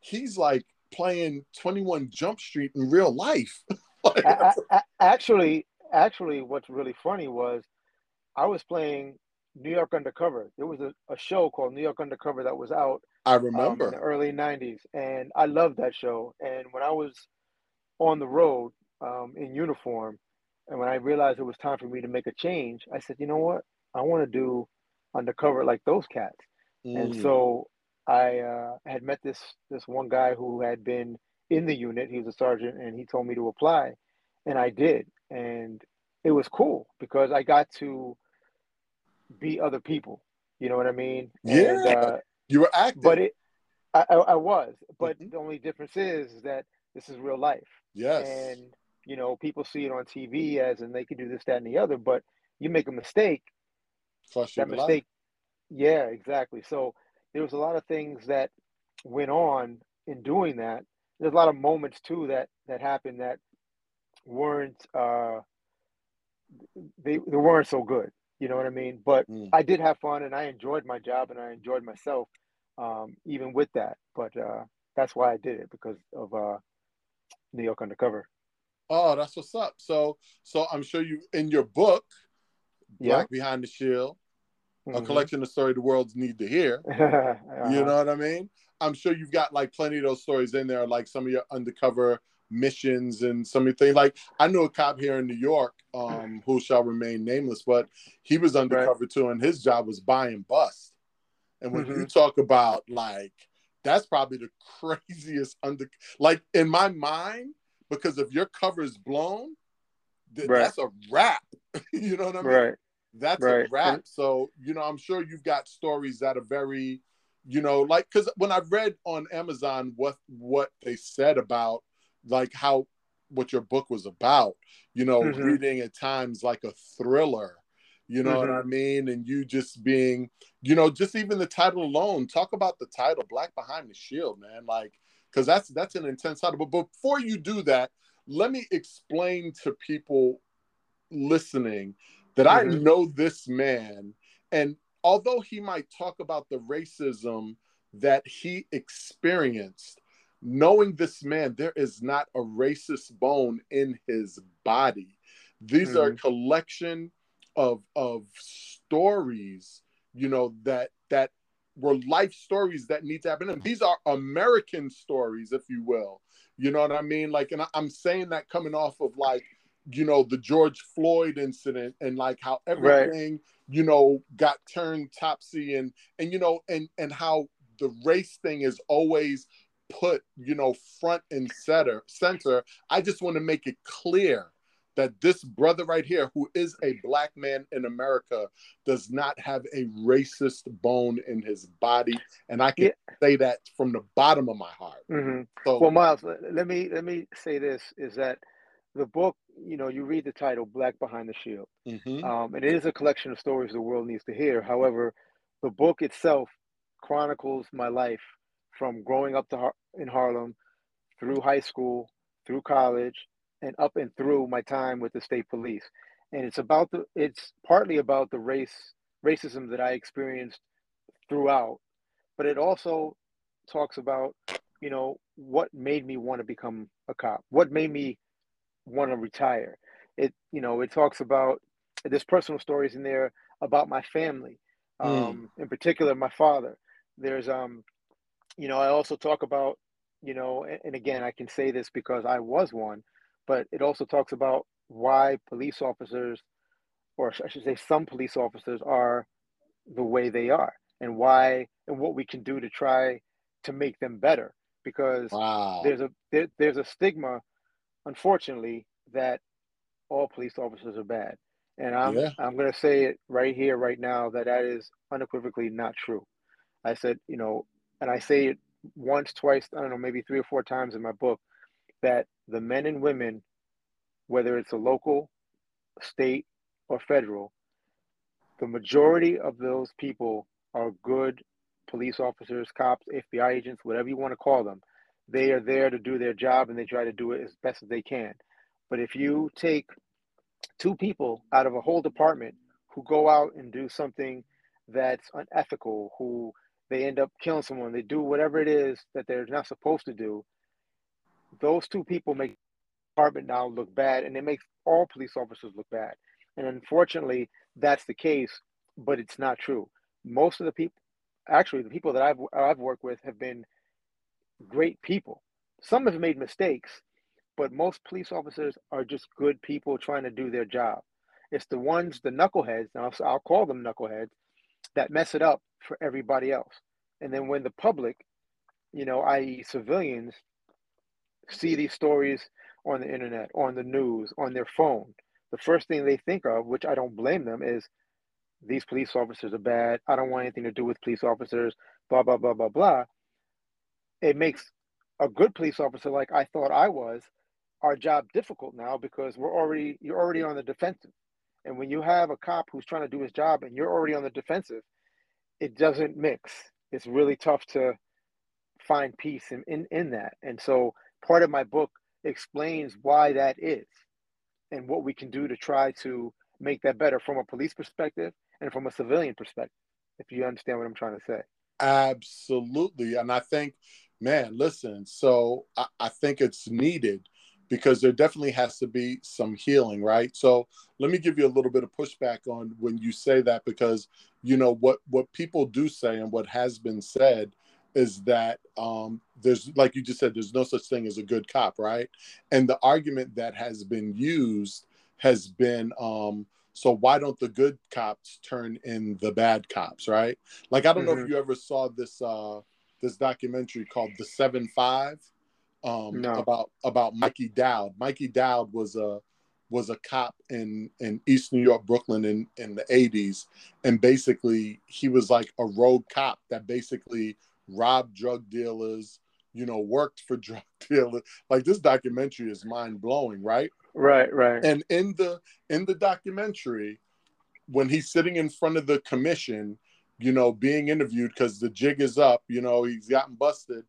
he's like playing 21 Jump Street in real life. like, I, I, actually, actually, what's really funny was I was playing New York Undercover. There was a, a show called New York Undercover that was out. I remember um, in the early '90s, and I loved that show. And when I was on the road um, in uniform. And when I realized it was time for me to make a change, I said, you know what? I want to do undercover like those cats. Mm. And so I uh, had met this this one guy who had been in the unit. He was a sergeant, and he told me to apply, and I did, and it was cool because I got to be other people. You know what I mean? Yeah, and, uh, you were acting, but it, I, I, I was. But mm-hmm. the only difference is, is that this is real life. Yes. And you know, people see it on TV as and they can do this, that, and the other, but you make a mistake. Flush that mistake. Yeah, exactly. So there was a lot of things that went on in doing that. There's a lot of moments too that that happened that weren't uh they they weren't so good. You know what I mean? But mm. I did have fun and I enjoyed my job and I enjoyed myself um, even with that. But uh, that's why I did it because of uh, New York Undercover. Oh, that's what's up. So, so I'm sure you in your book, Black yeah. Behind the Shield, mm-hmm. a collection of stories the world's need to hear. uh-huh. You know what I mean? I'm sure you've got like plenty of those stories in there, like some of your undercover missions and some of the things. Like I knew a cop here in New York, um, who shall remain nameless, but he was undercover right. too, and his job was buy and bust. And when mm-hmm. you talk about like that's probably the craziest under like in my mind because if your cover is blown th- right. that's a wrap you know what i mean right that's right. a wrap so you know i'm sure you've got stories that are very you know like because when i read on amazon what what they said about like how what your book was about you know mm-hmm. reading at times like a thriller You know mm-hmm. what I mean? And you just being, you know, just even the title alone. Talk about the title, Black Behind the Shield, man. Like, because that's that's an intense title. But before you do that, let me explain to people listening that mm-hmm. I know this man, and although he might talk about the racism that he experienced, knowing this man, there is not a racist bone in his body. These mm-hmm. are collection of of stories, you know, that that were life stories that need to happen. And these are American stories, if you will. You know what I mean? Like, and I'm saying that coming off of like, you know, the George Floyd incident and like how everything, right. you know, got turned topsy and and you know, and and how the race thing is always put, you know, front and center center. I just want to make it clear that this brother right here, who is a black man in America, does not have a racist bone in his body, and I can yeah. say that from the bottom of my heart. Mm-hmm. So, well, Miles, let me let me say this: is that the book, you know, you read the title "Black Behind the Shield," mm-hmm. um, and it is a collection of stories the world needs to hear. However, the book itself chronicles my life from growing up to in Harlem, through high school, through college, and up and through my time with the state police. And it's about the it's partly about the race racism that I experienced throughout, but it also talks about, you know, what made me want to become a cop, what made me want to retire. It, you know, it talks about there's personal stories in there about my family, hmm. um, mm. in particular my father. There's um, you know, I also talk about, you know, and, and again I can say this because I was one but it also talks about why police officers, or I should say, some police officers are the way they are, and why and what we can do to try to make them better. Because wow. there's a there, there's a stigma, unfortunately, that all police officers are bad, and I'm yeah. I'm going to say it right here, right now, that that is unequivocally not true. I said, you know, and I say it once, twice, I don't know, maybe three or four times in my book that the men and women, whether it's a local, state, or federal, the majority of those people are good police officers, cops, FBI agents, whatever you want to call them. They are there to do their job and they try to do it as best as they can. But if you take two people out of a whole department who go out and do something that's unethical, who they end up killing someone, they do whatever it is that they're not supposed to do, those two people make department now look bad, and it makes all police officers look bad. And unfortunately, that's the case, but it's not true. Most of the people, actually, the people that I've I've worked with have been great people. Some have made mistakes, but most police officers are just good people trying to do their job. It's the ones, the knuckleheads, I'll, I'll call them knuckleheads, that mess it up for everybody else. And then when the public, you know, i.e., civilians, see these stories on the internet, on the news, on their phone, the first thing they think of, which I don't blame them, is these police officers are bad. I don't want anything to do with police officers, blah, blah, blah, blah, blah. It makes a good police officer, like I thought I was, our job difficult now because we're already, you're already on the defensive. And when you have a cop who's trying to do his job and you're already on the defensive, it doesn't mix. It's really tough to find peace in, in, in that. And so part of my book explains why that is and what we can do to try to make that better from a police perspective and from a civilian perspective, if you understand what I'm trying to say. Absolutely. And I think, man, listen, so I, I think it's needed because there definitely has to be some healing, right? So let me give you a little bit of pushback on when you say that because you know what what people do say and what has been said is that um, there's like you just said there's no such thing as a good cop right and the argument that has been used has been um, so why don't the good cops turn in the bad cops right like i don't mm-hmm. know if mm-hmm. you ever saw this uh this documentary called the seven five um no. about about mikey dowd mikey dowd was a was a cop in in east new york brooklyn in in the 80s and basically he was like a rogue cop that basically robbed drug dealers, you know, worked for drug dealers. Like this documentary is mind blowing, right? Right, right. And in the in the documentary, when he's sitting in front of the commission, you know, being interviewed because the jig is up, you know, he's gotten busted.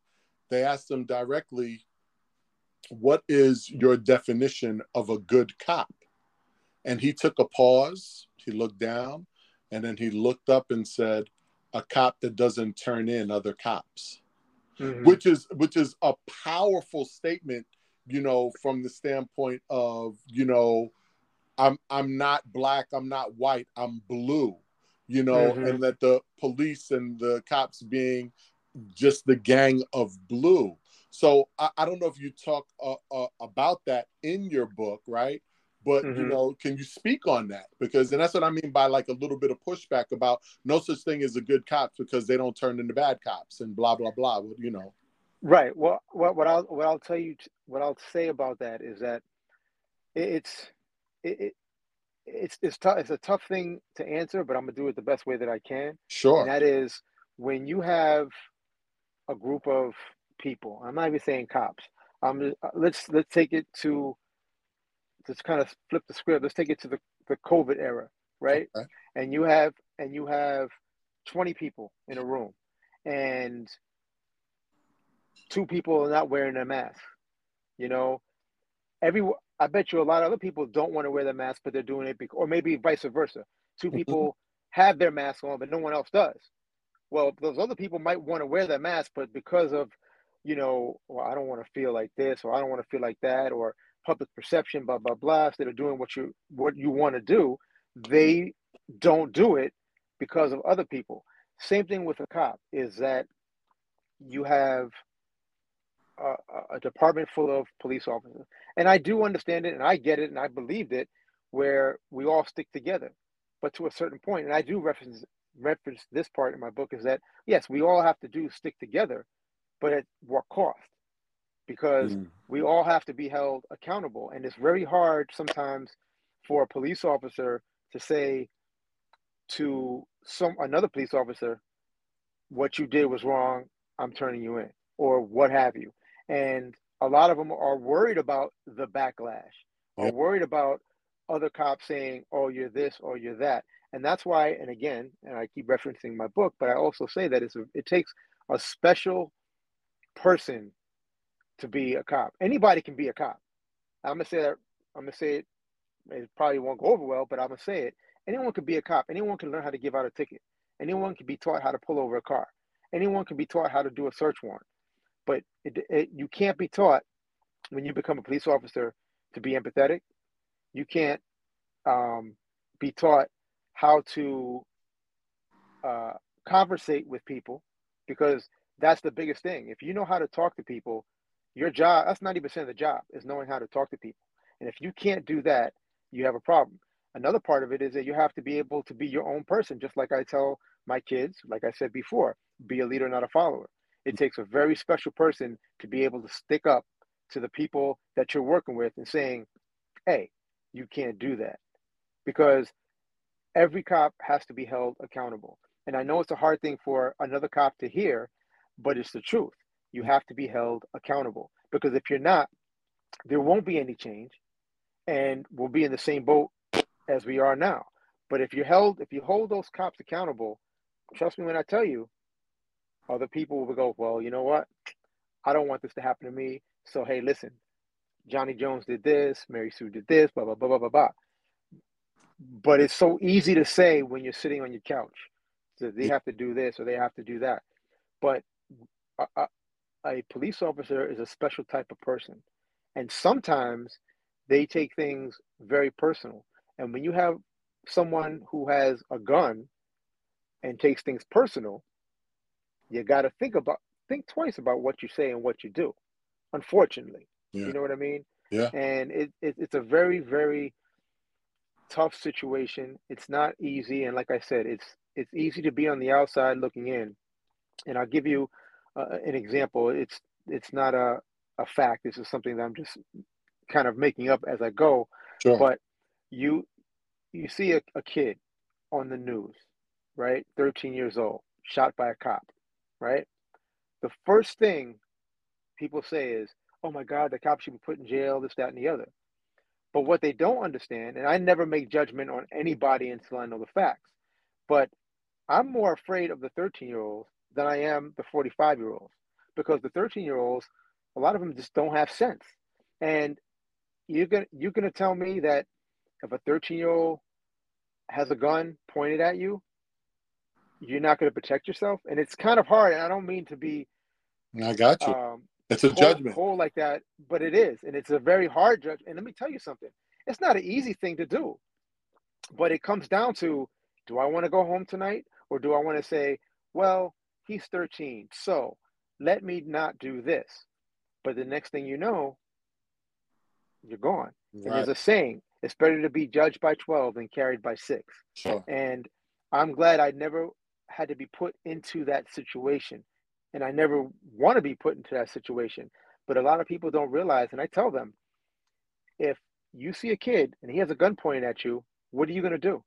They asked him directly, What is your definition of a good cop? And he took a pause, he looked down, and then he looked up and said, A cop that doesn't turn in other cops. Mm-hmm. Which is which is a powerful statement, you know, from the standpoint of, you know, I'm I'm not black, I'm not white, I'm blue you know, mm-hmm. and that the police and the cops being just the gang of blue. So I, I don't know if you talk uh, uh, about that in your book, right? But mm-hmm. you know, can you speak on that? Because and that's what I mean by like a little bit of pushback about no such thing as a good cops because they don't turn into bad cops and blah blah blah. You know. Right. Well, what what I'll what I'll tell you what I'll say about that is that it's it, it's it's tough. It's a tough thing to answer, but I'm gonna do it the best way that I can. Sure. And that is when you have a group of people. I'm not even saying cops. Um, let's let's take it to let's kind of flip the script. Let's take it to the the COVID era, right? Okay. And you have and you have 20 people in a room, and two people are not wearing a mask. You know, every I bet you a lot of other people don't want to wear the mask, but they're doing it because, or maybe vice versa. 2 mm-hmm. people have their mask on, but no one else does. Well, those other people might want to wear their mask, but because of, you know, well, I don't want to feel like this, or I don't want to feel like that, or public perception, blah blah blah. Instead of doing what you what you want to do, they don't do it because of other people. Same thing with a cop is that you have a, a, department full of police officers. And I do understand it and I get it and I believed it where we all stick together. But to a certain point, and I do reference reference this part in my book is that yes, we all have to do stick together, but at what cost? Because mm. we all have to be held accountable. And it's very hard sometimes for a police officer to say to some another police officer, what you did was wrong, I'm turning you in, or what have you. And a lot of them are worried about the backlash. Are worried about other cops saying oh you're this or you're that. And that's why and again and i keep referencing my book but i also say that it's a, it takes a special person to be a cop. Anybody can be a cop. I'm gonna say that i'm gonna say it it probably won't go over well but i'm gonna say it. Anyone can be a cop. Anyone can learn how to give out a ticket. Anyone can be taught how to pull over a car. Anyone can be taught how to do a search warrant. But it, it, you can't be taught when you become a police officer to be empathetic. You can't um, be taught how to uh, conversate with people because that's the biggest thing. If you know how to talk to people, your job, that's 90% of the job is knowing how to talk to people. And if you can't do that, you have a problem. Another part of it is that you have to be able to be your own person, just like I tell my kids, like I said before, be a leader, not a follower. It takes a very special person to be able to stick up to the people that you're working with and saying, hey, you can't do that. Because every cop has to be held accountable. And I know it's a hard thing for another cop to hear, but it's the truth. You have to be held accountable. Because if you're not, there won't be any change and we'll be in the same boat as we are now. But if you held if you hold those cops accountable, trust me when I tell you, other people will go, well, you know what? I don't want this to happen to me. So, hey, listen, Johnny Jones did this, Mary Sue did this, blah, blah, blah, blah, blah, blah. But it's so easy to say when you're sitting on your couch that they have to do this or they have to do that. But a, a, police officer is a special type of person. And sometimes they take things very personal. And when you have someone who has a gun and takes things personal, you got to think about think twice about what you say and what you do. Unfortunately, yeah. you know what I mean. Yeah. And it, it it's a very very tough situation. It's not easy, and like I said, it's it's easy to be on the outside looking in. And I'll give you uh, an example. It's it's not a a fact. This is something that I'm just kind of making up as I go. Sure. But you you see a, a kid on the news, right? 13 years old, shot by a cop right? The first thing people say is, oh my God, the cop should be put in jail, this, that, and the other. But what they don't understand, and I never make judgment on anybody until I know the facts, but I'm more afraid of the 13 year olds than I am the 45 year olds because the 13 year olds, a lot of them just don't have sense. And you're gonna you're gonna tell me that if a 13 year old has a gun pointed at you, you're not going to protect yourself. And it's kind of hard. And I don't mean to be. I got you. Um, it's a judgment. Cold like that, but it is, and it's a very hard judgment. And let me tell you something: it's not an easy thing to do, but it comes down to: do I want to go home tonight, or do I want to say, well, he's 13, so let me not do this. But the next thing you know, you're gone. Right. And there's a saying: it's better to be judged by 12 than carried by six. Sure. And I'm glad I never had to be put into that situation. And I never want to be put into that situation. But a lot of people don't realize, and I tell them, if you see a kid and he has a gun pointed at you, what are you going to do?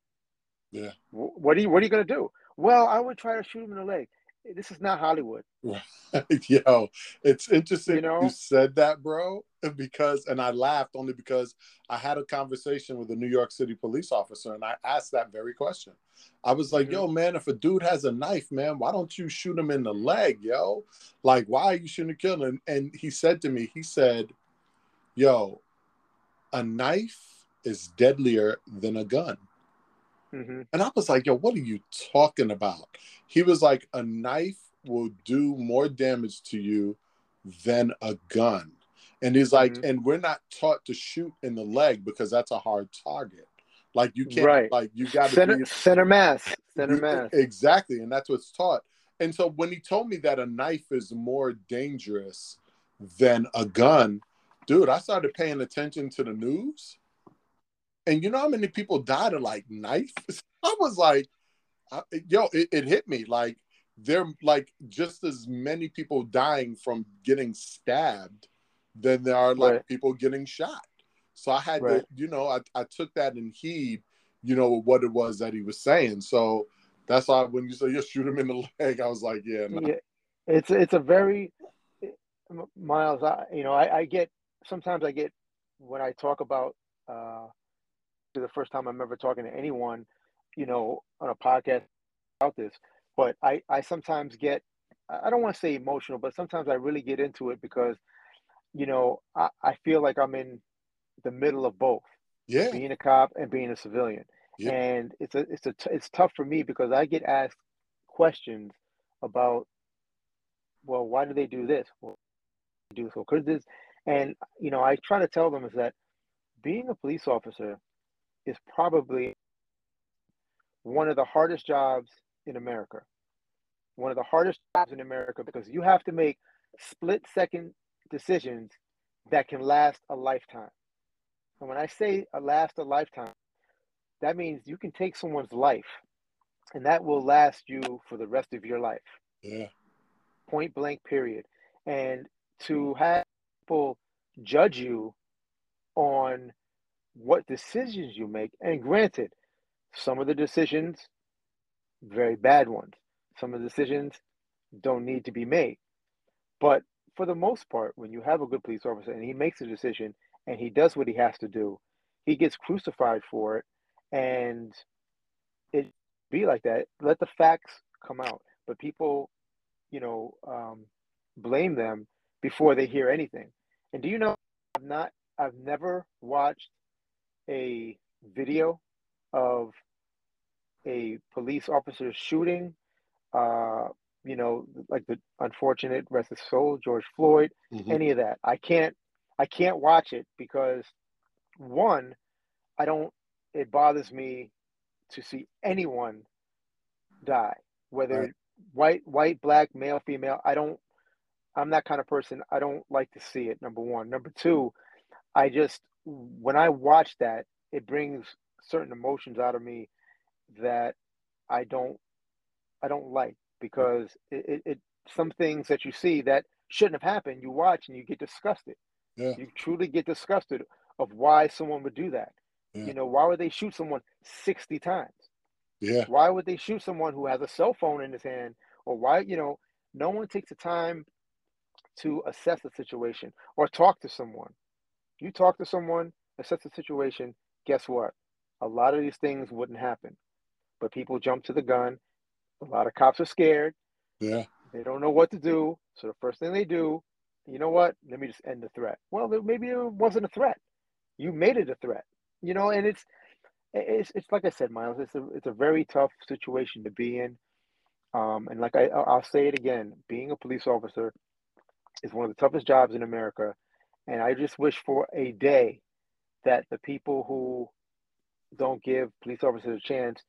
Yeah. What are you What are you going to do? Well, I would try to shoot him in the leg. This is not Hollywood. Yo, it's interesting you, know? you said that, bro, because, and I laughed only because I had a conversation with a New York City police officer and I asked that very question. I was like, mm-hmm. yo, man, if a dude has a knife, man, why don't you shoot him in the leg, yo? Like, why are you shooting kill him? And he said to me, he said, yo, a knife is deadlier than a gun. Mm-hmm. And I was like, yo, what are you talking about? He was like, a knife will do more damage to you than a gun. And he's like, mm-hmm. and we're not taught to shoot in the leg because that's a hard target. Like you can't, right. like you got to center, be, center mass, center mass. Exactly, and that's what's taught. And so when he told me that a knife is more dangerous than a gun, dude, I started paying attention to the news. And you know how many people died of like knife? I was like, I, yo, it, it hit me like there like just as many people dying from getting stabbed than there are like right. people getting shot. So I had right. to, you know, I, I took that in heed, you know, what it was that he was saying. So that's why when you say you shoot him in the leg, I was like, yeah, no. yeah. It's it's a very Miles. I, you know, I, I get sometimes I get when I talk about the first time I'm ever talking to anyone, you know, on a podcast about this. But I I sometimes get I don't want to say emotional, but sometimes I really get into it because, you know, I, I feel like I'm in the middle of both. Yeah. Being a cop and being a civilian. Yeah. And it's a it's a it's tough for me because I get asked questions about well, why do they do this? Well, do so because this and you know, I try to tell them is that being a police officer is probably one of the hardest jobs in America. One of the hardest jobs in America because you have to make split second decisions that can last a lifetime. And when I say a last a lifetime, that means you can take someone's life and that will last you for the rest of your life. Yeah. Point blank, period. And to have people judge you on what decisions you make, and granted, some of the decisions, very bad ones. Some of the decisions don't need to be made. But for the most part, when you have a good police officer and he makes a decision and he does what he has to do, he gets crucified for it, and it be like that. Let the facts come out, but people, you know, um, blame them before they hear anything. And do you know? I've not. I've never watched a video of a police officer shooting. Uh, you know, like the unfortunate rest of soul, George Floyd, mm-hmm. any of that. I can't I can't watch it because one, I don't it bothers me to see anyone die, whether right. white, white, black, male, female. I don't I'm that kind of person. I don't like to see it, number one. Number two, I just when I watch that, it brings certain emotions out of me that I don't I don't like because it, it, it some things that you see that shouldn't have happened, you watch and you get disgusted. Yeah. You truly get disgusted of why someone would do that. Yeah. You know, why would they shoot someone 60 times? Yeah. Why would they shoot someone who has a cell phone in his hand? Or why, you know, no one takes the time to assess the situation or talk to someone. You talk to someone, assess the situation, guess what? A lot of these things wouldn't happen. But people jump to the gun. A lot of cops are scared. Yeah. They don't know what to do. So the first thing they do, you know what? Let me just end the threat. Well, maybe it wasn't a threat. You made it a threat. You know, and it's it's it's like I said, Miles. It's a it's a very tough situation to be in. Um, and like I I'll say it again, being a police officer is one of the toughest jobs in America. And I just wish for a day that the people who don't give police officers a chance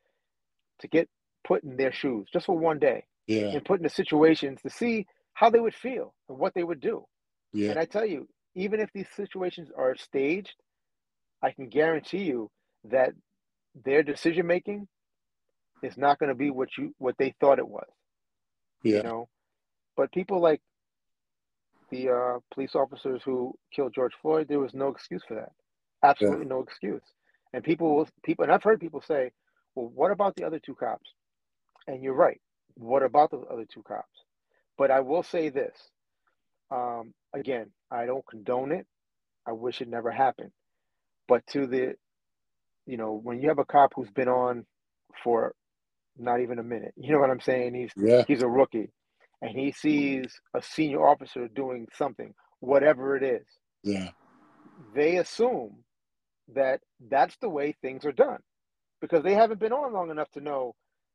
to get put in their shoes just for one day yeah. and put in the situations to see how they would feel and what they would do. Yeah. And I tell you, even if these situations are staged, I can guarantee you that their decision making is not going to be what you what they thought it was. Yeah. You know, but people like the uh, police officers who killed George Floyd, there was no excuse for that. Absolutely yeah. no excuse. And people will people, and I've heard people say, "Well, what about the other two cops?" And you're right. What about the other two cops? But I will say this. Um, again, I don't condone it. I wish it never happened. But to the, you know, when you have a cop who's been on for not even a minute, you know what I'm saying? He's yeah. he's a rookie and he sees a senior officer doing something, whatever it is, yeah, they assume that that's the way things are done because they haven't been on long enough to know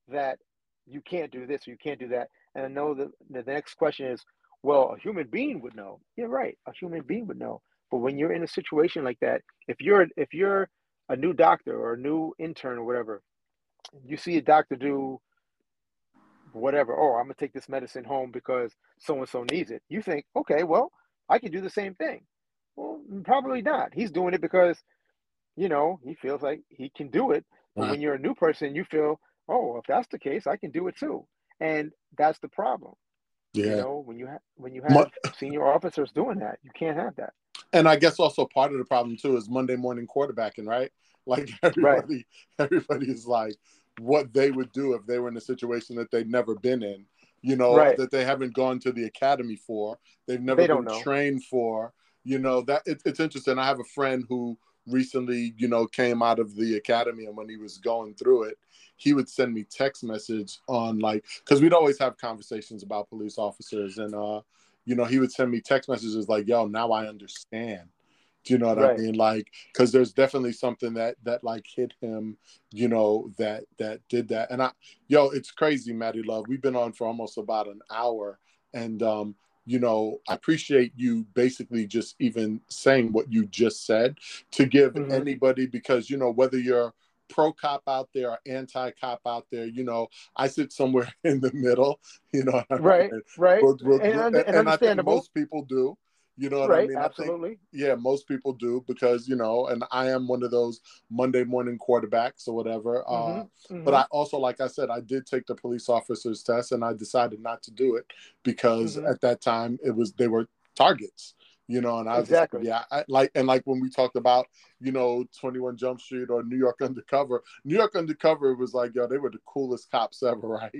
that you can't do this or you can't do that. And I know that the next question is, well, a human being would know. You're right, a human being would know. But when you're in a situation like that, if you're if you're a new doctor or a new intern or whatever, you see a doctor do whatever. Oh, I'm gonna take this medicine home because so and so needs it. You think, okay, well, I can do the same thing. Well, probably not. He's doing it because, you know, he feels like he can do it. But right. when you're a new person, you feel, oh, if that's the case, I can do it too. And that's the problem. Yeah. You know, when you have when you have senior officers doing that, you can't have that. And I guess also part of the problem too is Monday morning quarterbacking, right? Like everybody, right. everybody is like, what they would do if they were in a situation that they'd never been in, you know, right. that they haven't gone to the academy for, they've never they been know. trained for, you know, that it, it's interesting. I have a friend who recently, you know, came out of the academy and when he was going through it, he would send me text message on like, cause we'd always have conversations about police officers and, uh, you know, he would send me text messages like, yo, now I understand do you know what right. I mean? Like, because there's definitely something that that like hit him, you know, that that did that. And I, yo, it's crazy, Maddie Love. We've been on for almost about an hour, and um, you know, I appreciate you basically just even saying what you just said to give mm-hmm. anybody because you know whether you're pro cop out there or anti cop out there. You know, I sit somewhere in the middle. You know, right, right, and, and, and I think most people do. You know what right, I mean? Absolutely. I think, yeah, most people do because you know, and I am one of those Monday morning quarterbacks or whatever. Mm-hmm, uh, mm-hmm. But I also, like I said, I did take the police officer's test, and I decided not to do it because mm-hmm. at that time it was they were targets you know, and I was exactly. Yeah, I, like and like when we talked about, you know, 21 Jump Street or New York Undercover, New York Undercover was like, yo, they were the coolest cops ever, right?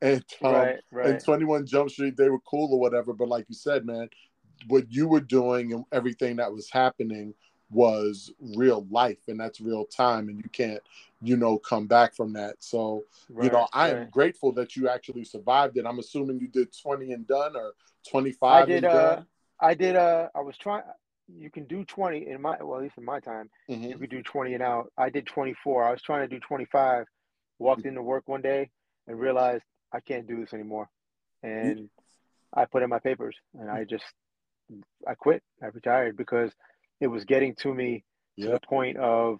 And um, right, right. and 21 Jump Street, they were cool or whatever, but like you said, man, what you were doing and everything that was happening was real life and that's real time and you can't you know come back from that. So right, you know i right. am grateful that you actually survived it. I'm assuming you did 20 and done or 25 i did uh i did uh i was trying you can do 20 in my well at least in my time mm-hmm. you could do 20 and out. I did 24 i was trying to do 25 walked into work one day and realized i can't do this anymore. And i put in my papers and i just I quit. I retired because it was getting to me to the point of,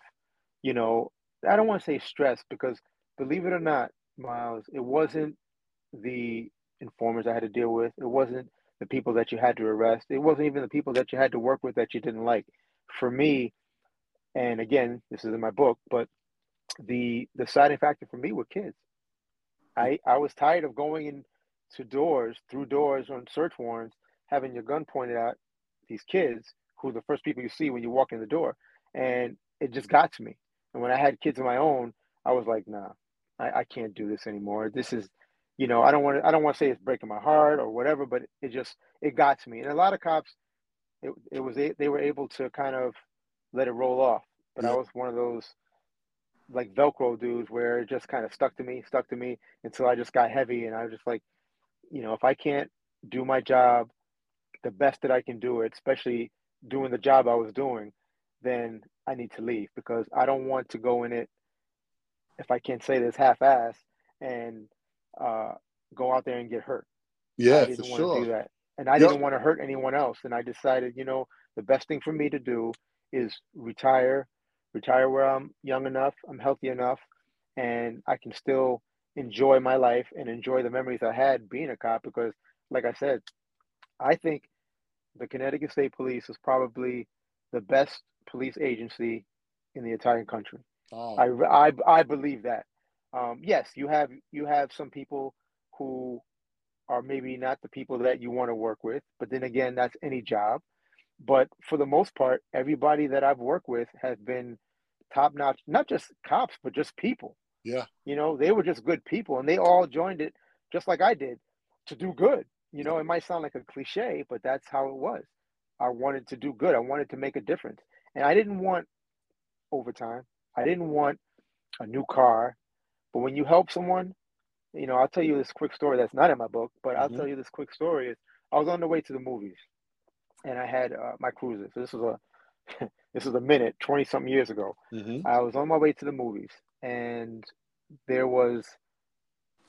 you know, I don't want to say stress because believe it or not, Miles, it wasn't the informers I had to deal with. It wasn't the people that you had to arrest. It wasn't even the people that you had to work with that you didn't like. For me, and again, this is in my book, but the the deciding factor for me were kids. I I was tired of going into doors through doors on search warrants having your gun pointed at these kids who are the first people you see when you walk in the door. And it just got to me. And when I had kids of my own, I was like, nah, I, I can't do this anymore. This is, you know, I don't want to, I don't want to say it's breaking my heart or whatever, but it just, it got to me. And a lot of cops, it, it was, they were able to kind of let it roll off. But. I was one of those like Velcro dudes where it just kind of stuck to me, stuck to me until I just got heavy. And I was just like, you know, if I can't do my job the best that I can do it, especially doing the job I was doing, then I need to leave because I don't want to go in it, if I can say this, half ass and uh, go out there and get hurt. Yeah, I didn't for want sure. to do that. And I yep. didn't want to hurt anyone else. And I decided, you know, the best thing for me to do is retire, retire where I'm young enough, I'm healthy enough, and I can still enjoy my life and enjoy the memories I had being a cop because, like I said, I think the Connecticut State Police is probably the best police agency in the entire country. Oh. I, I, I believe that. Um, yes, you have you have some people who are maybe not the people that you want to work with, but then again, that's any job. But for the most part, everybody that I've worked with has been top notch, not just cops, but just people. Yeah. You know, they were just good people and they all joined it just like I did to do good. You know, it might sound like a cliche, but that's how it was. I wanted to do good. I wanted to make a difference. And I didn't want overtime. I didn't want a new car. But when you help someone, you know, I'll tell you this quick story that's not in my book, but I'll mm-hmm. tell you this quick story is I was on the way to the movies and I had uh, my cruiser. So this was a this was a minute, 20 something years ago. Mm-hmm. I was on my way to the movies and there was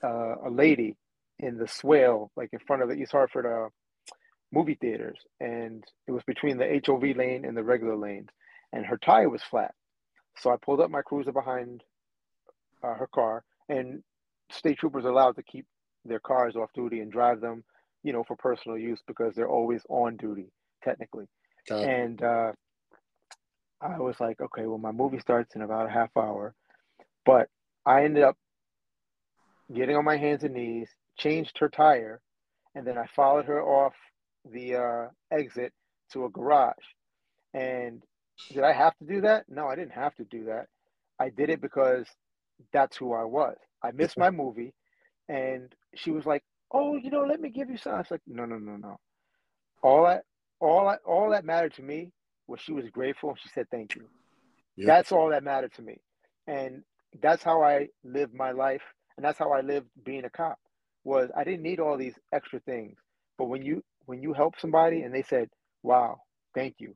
uh, a lady in the swale, like in front of the East Hartford uh, movie theaters, and it was between the HOV lane and the regular lanes, and her tire was flat. So I pulled up my cruiser behind uh, her car, and state troopers are allowed to keep their cars off duty and drive them, you know, for personal use because they're always on duty technically. And uh, I was like, okay, well, my movie starts in about a half hour, but I ended up getting on my hands and knees, changed her tire, and then I followed her off the uh, exit to a garage. And did I have to do that? No, I didn't have to do that. I did it because that's who I was. I missed my movie, and she was like, "Oh, you know, let me give you some." I was like, "No, no, no, no. All that, all that, all that mattered to me was she was grateful and she said thank you. Yep. That's all that mattered to me, and that's how I lived my life, and that's how I lived being a cop. Was I didn't need all these extra things, but when you when you help somebody and they said, "Wow, thank you,"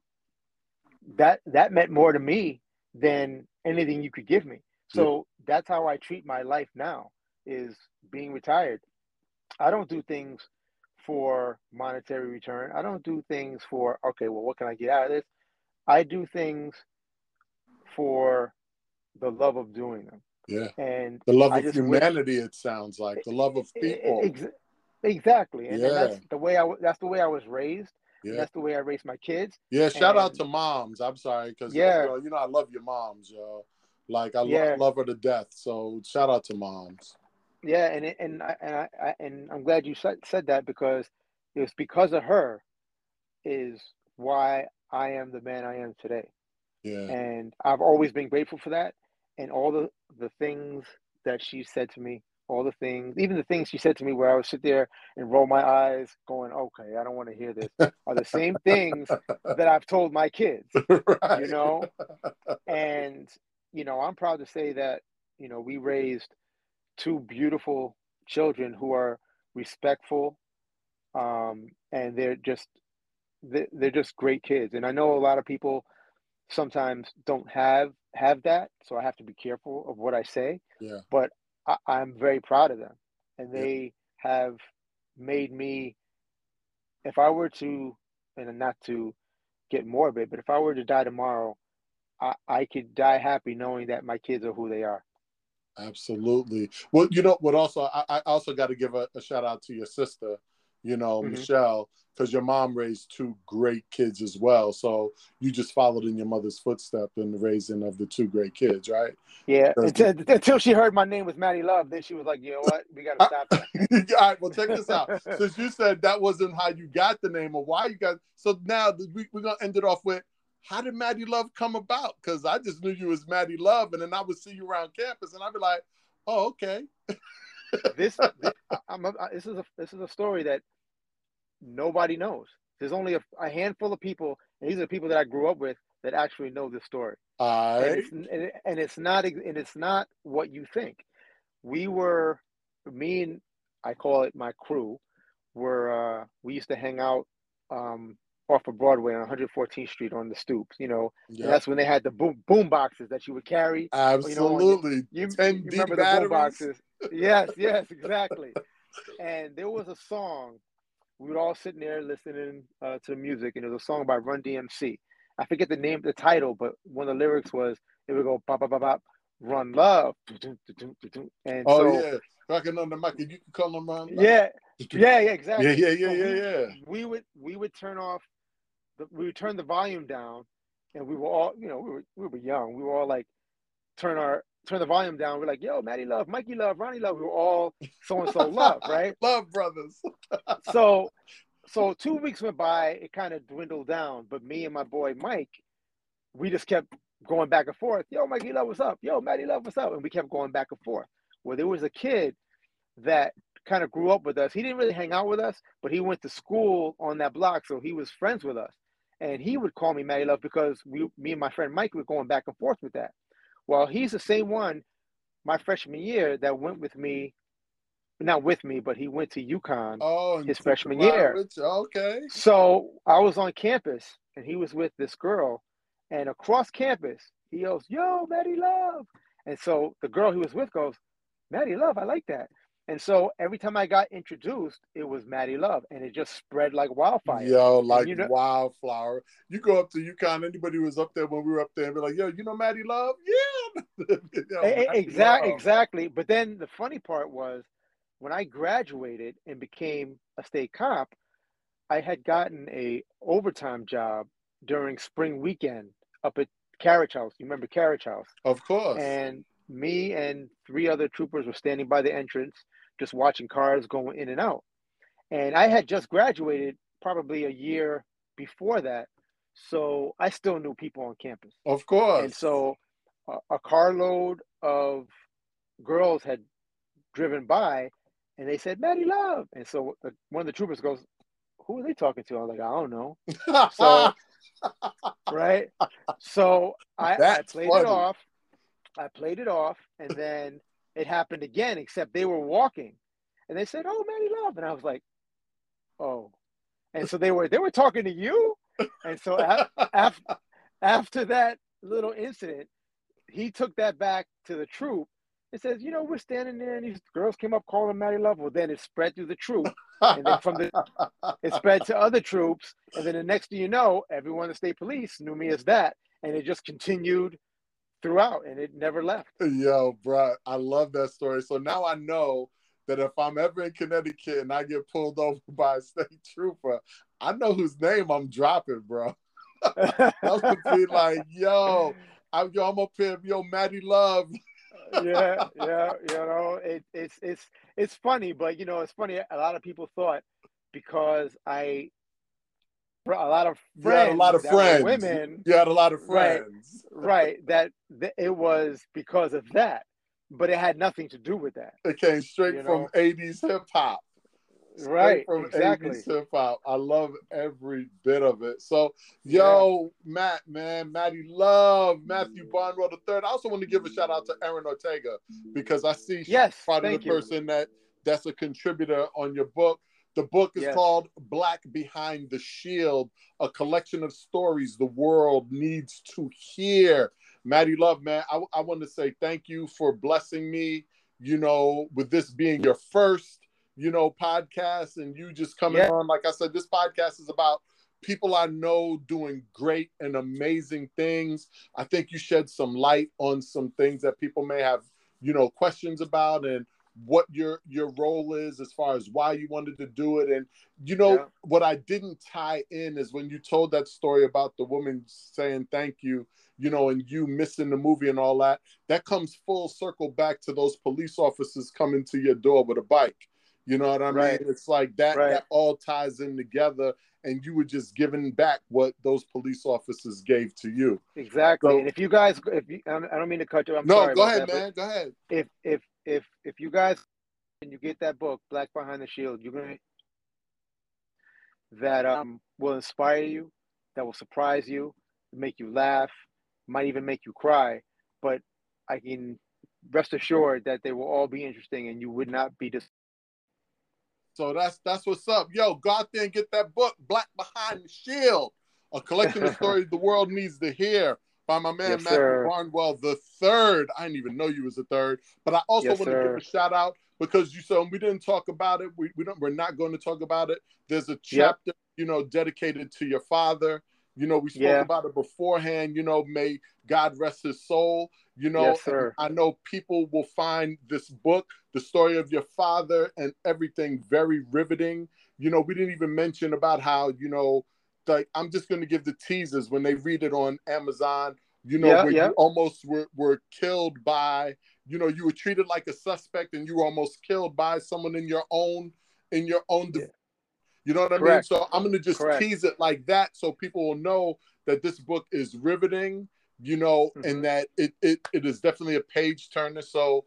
that that meant more to me than anything you could give me. So that's how I treat my life now is being retired. I don't do things for monetary return. I don't do things for okay, well, what can I get out of this? I do things for the love of doing them. Yeah. And the love of humanity. It sounds like the love of people. Ex- exactly. And, yeah. and that's the way I. That's the way I was raised. Yeah. That's the way I raised my kids. Yeah. Shout and, out to moms. I'm sorry because uh, yeah, you know, you know, I love your moms, yo. Like I yeah. love, love her to death. So shout out to moms. Yeah, and and I, and I, and I'm glad you said said that because it was because of her is why I am the man I am today. Yeah. And I've always been grateful for that and all the the things that she said to me, all the things, even the things she said to me where I would sit there and roll my eyes going, "Okay, I don't want to hear this." are the same things that I've told my kids. right. You know? And you know, I'm proud to say that, you know, we raised two beautiful children who are respectful um, and they're just they're just great kids and i know a lot of people sometimes don't have have that so i have to be careful of what i say yeah but I, am very proud of them and they yeah. have made me if i were to and not to get morbid but if i were to die tomorrow I, I could die happy knowing that my kids are who they are. Absolutely. Well, you know what? Also, I, I also got to give a, a, shout out to your sister, you know, mm-hmm. Michelle, because your mom raised two great kids as well. So you just followed in your mother's footstep in the raising of the two great kids, right? Yeah. Until, until, she heard my name was Maddie Love, then she was like, you know what? We got to stop that. All right. Well, check this out. Since you said that wasn't how you got the name or why you got, so now we, we're going to end it off with how did Maddie Love come about? Because I just knew you as Maddie Love, and then I would see you around campus, and I'd be like, "Oh, okay." this, this, a, this is a this is a story that nobody knows. There's only a, a handful of people, and these are the people that I grew up with that actually know the story. All and it's, and, and it's not and it's not what you think. We were me and I call it my crew were uh, we used to hang out um, off of Broadway on 114th Street on the stoops, you know. Yep. And that's when they had the boom boom boxes that you would carry. Absolutely. You, 10 you D remember the boom boxes? yes, yes, exactly. and there was a song we would all sitting there listening uh, to the music, and there was a song by Run DMC. I forget the name, the title, but one of the lyrics was it would go bop bop bop bop, run love, and Oh so yeah. Rocking on the mic. and You can call them on. yeah, yeah, yeah, exactly. Yeah, yeah, yeah, So yeah, we- yeah. We would we would turn off, the, we would turn the volume down, and we were all you know we were we were young. We were all like turn our turn the volume down. We're like yo, Maddie Love, Mikey Love, Ronnie Love. We were all so and so love, right? Love brothers. so so two weeks went by it kind of dwindled down but me and my boy mike we just kept going back and forth yo mikey love what's up yo maddie love what's up and we kept going back and forth well there was a kid that kind of grew up with us he didn't really hang out with us but he went to school on that block so he was friends with us and he would call me maddie love because we me and my friend mike were going back and forth with that well he's the same one my freshman year that went with me not with me but he went to UConn Oh, His freshman year. Okay. So I was on campus and he was with this girl, and across campus, he goes, Yo, Maddie Love. And so the girl he was with goes, Maddie Love, I like that. And so every time I got introduced, it was Maddie Love, and it just spread like wildfire. Yo, like you know- wildflower. You go up to UConn, anybody who was up there when we were up there and be like, yo, you know Maddie Love? Yeah. Exactly, exactly. But then the funny part was when I graduated and became a state cop, I had gotten a overtime job during spring weekend up at Carriage House. You remember Carriage House? Of course. and me and three other troopers were standing by the entrance just watching cars going in and out and i had just graduated probably a year before that so i still knew people on campus of course. and so a, a carload of girls had driven by and they said maddie love and so the, one of the troopers goes who are they talking to i was like i don't know so right? So I, I played funny. it off. I played it off, and then it happened again. Except they were walking, and they said, "Oh, Maddie Love," and I was like, "Oh," and so they were they were talking to you, and so after after that little incident, he took that back to the troop. It says, you know, we're standing there, and these girls came up calling Maddie Love. Well, then it spread through the troop, and then from the it spread to other troops, and then the next thing you know, everyone in the state police knew me as that, and it just continued throughout, and it never left. Yo, bro, I love that story. So now I know that if I'm ever in Connecticut and I get pulled over by a state trooper, I know whose name I'm dropping, bro. I'm gonna be like, yo, I'm, yo, I'm up here, yo, Maddie Love. yeah, yeah, you know, it, it's it's it's funny, but you know, it's funny. A lot of people thought because I a lot of friends, had a lot of friends. women, You had a lot of friends. right? That, that it was because of that, but it had nothing to do with that, It came straight You from know? 80s hip hop. Right? from Exactly. 80s hip hop. I love every bit of it. So, yo, Matt, man, Matty Love, Matthew Barnwell the third. I also want to give a shout out to Aaron Ortega because I see she's Yes, probably thank the you. person that that's a contributor on your book. The book is Yes. called Black Behind the Shield, a collection of stories the world needs to hear. Maddie Love, man, I, I want to say thank you for blessing me, you know, with this being your first, you know, podcast and you just coming Yeah. on. Like I said, this podcast is about people I know doing great and amazing things. I think you shed some light on some things that people may have, you know, questions about and what your your role is as far as why you wanted to do it and you know Yeah. what i didn't tie in is when you told that story about the woman saying thank you you know and you missing the movie and all that that comes full circle back to those police officers coming to your door with a bike you know what i mean Right. it's like that Right. that all ties in together and you were just giving back what those police officers gave to you Exactly. So- and if you guys, if you, I don't mean to cut you, I'm no sorry. go ahead that, man go ahead If if if if you guys and you get that book, Black Behind the Shield, you're gonna that um will inspire you, that will surprise you, make you laugh, might even make you cry. But I can rest assured that they will all be interesting, and you would not be disappointed. so that's that's what's up. Yo, go out there and get that book, Black Behind the Shield, a collection of stories the world needs to hear by my man yes, Matthew sir. Barnwell the third. I didn't even know you was a third, but I also yes, want to give a shout out because you said we didn't talk about it. We, we don't we're not going to talk about it. There's a chapter, yep. you know, dedicated to your father. You know, we spoke yeah. about it beforehand. You know, may God rest his soul. You know, yes, sir. I know people will find this book, the story of your father, and everything very riveting. You know, we didn't even mention about how, you know, like I'm just going to give the teasers when they read it on Amazon. You know, yeah, where yeah. you almost were, were killed by, you know, you were treated like a suspect and you were almost killed by someone in your own in your own yeah. You know what I Correct. mean? So I'm gonna just Correct. tease it like that so people will know that this book is riveting, you know, mm-hmm. and that it, it it is definitely a page turner. So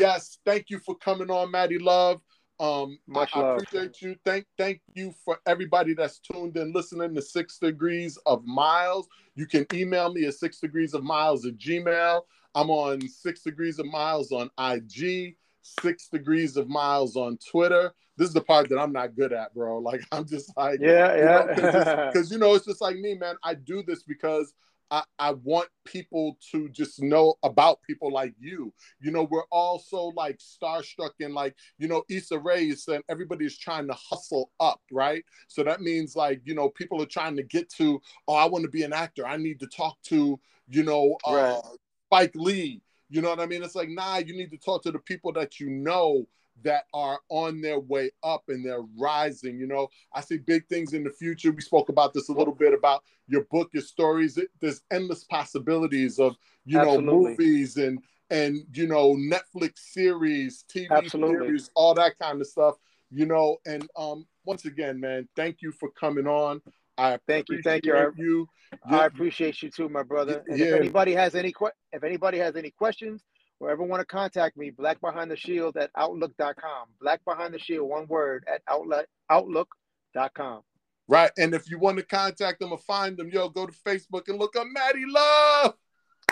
yes, thank you for coming on, Maddie Love. Um, Much I, I appreciate you. Thank thank you for everybody that's tuned in, listening to Six Degrees of Miles. You can email me at six degrees of miles at Gmail. I'm on Six Degrees of Miles on IG, Six Degrees of Miles on Twitter this is the part that I'm not good at, bro. Like I'm just like, yeah, yeah, because you know it's just like me, man. I do this because I, I want people to just know about people like you. You know, we're all so like starstruck and like, you know, Issa Rae is saying everybody's trying to hustle up, right? So that means like, you know, people are trying to get to, oh, I want to be an actor. I need to talk to, you know, uh, right. Spike Lee. You know what I mean? It's like, nah, you need to talk to the people that you know that are on their way up and they're rising. You know, I see big things in the future. We spoke about this a little bit about your book, your stories. There's endless possibilities of you Absolutely. know movies and and you know Netflix series, TV Absolutely. series, all that kind of stuff. You know, and um, once again, man, thank you for coming on. I thank you, thank you. you. I appreciate you too, my brother. And yeah. if anybody has any que- if anybody has any questions, or ever want to contact me, Black Behind the Shield at Outlook.com. Black Behind the Shield, one word, at Outlook, Outlook.com. Right. And if you want to contact them or find them, yo, go to Facebook and look up Maddie Love.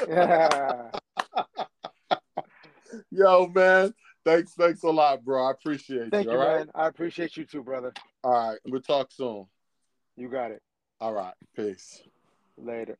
Yeah. yo, man. Thanks, thanks a lot, bro. I appreciate Thank you. you, man. I appreciate you too, brother. All right. We'll talk soon. You got it. All right. Peace. Later.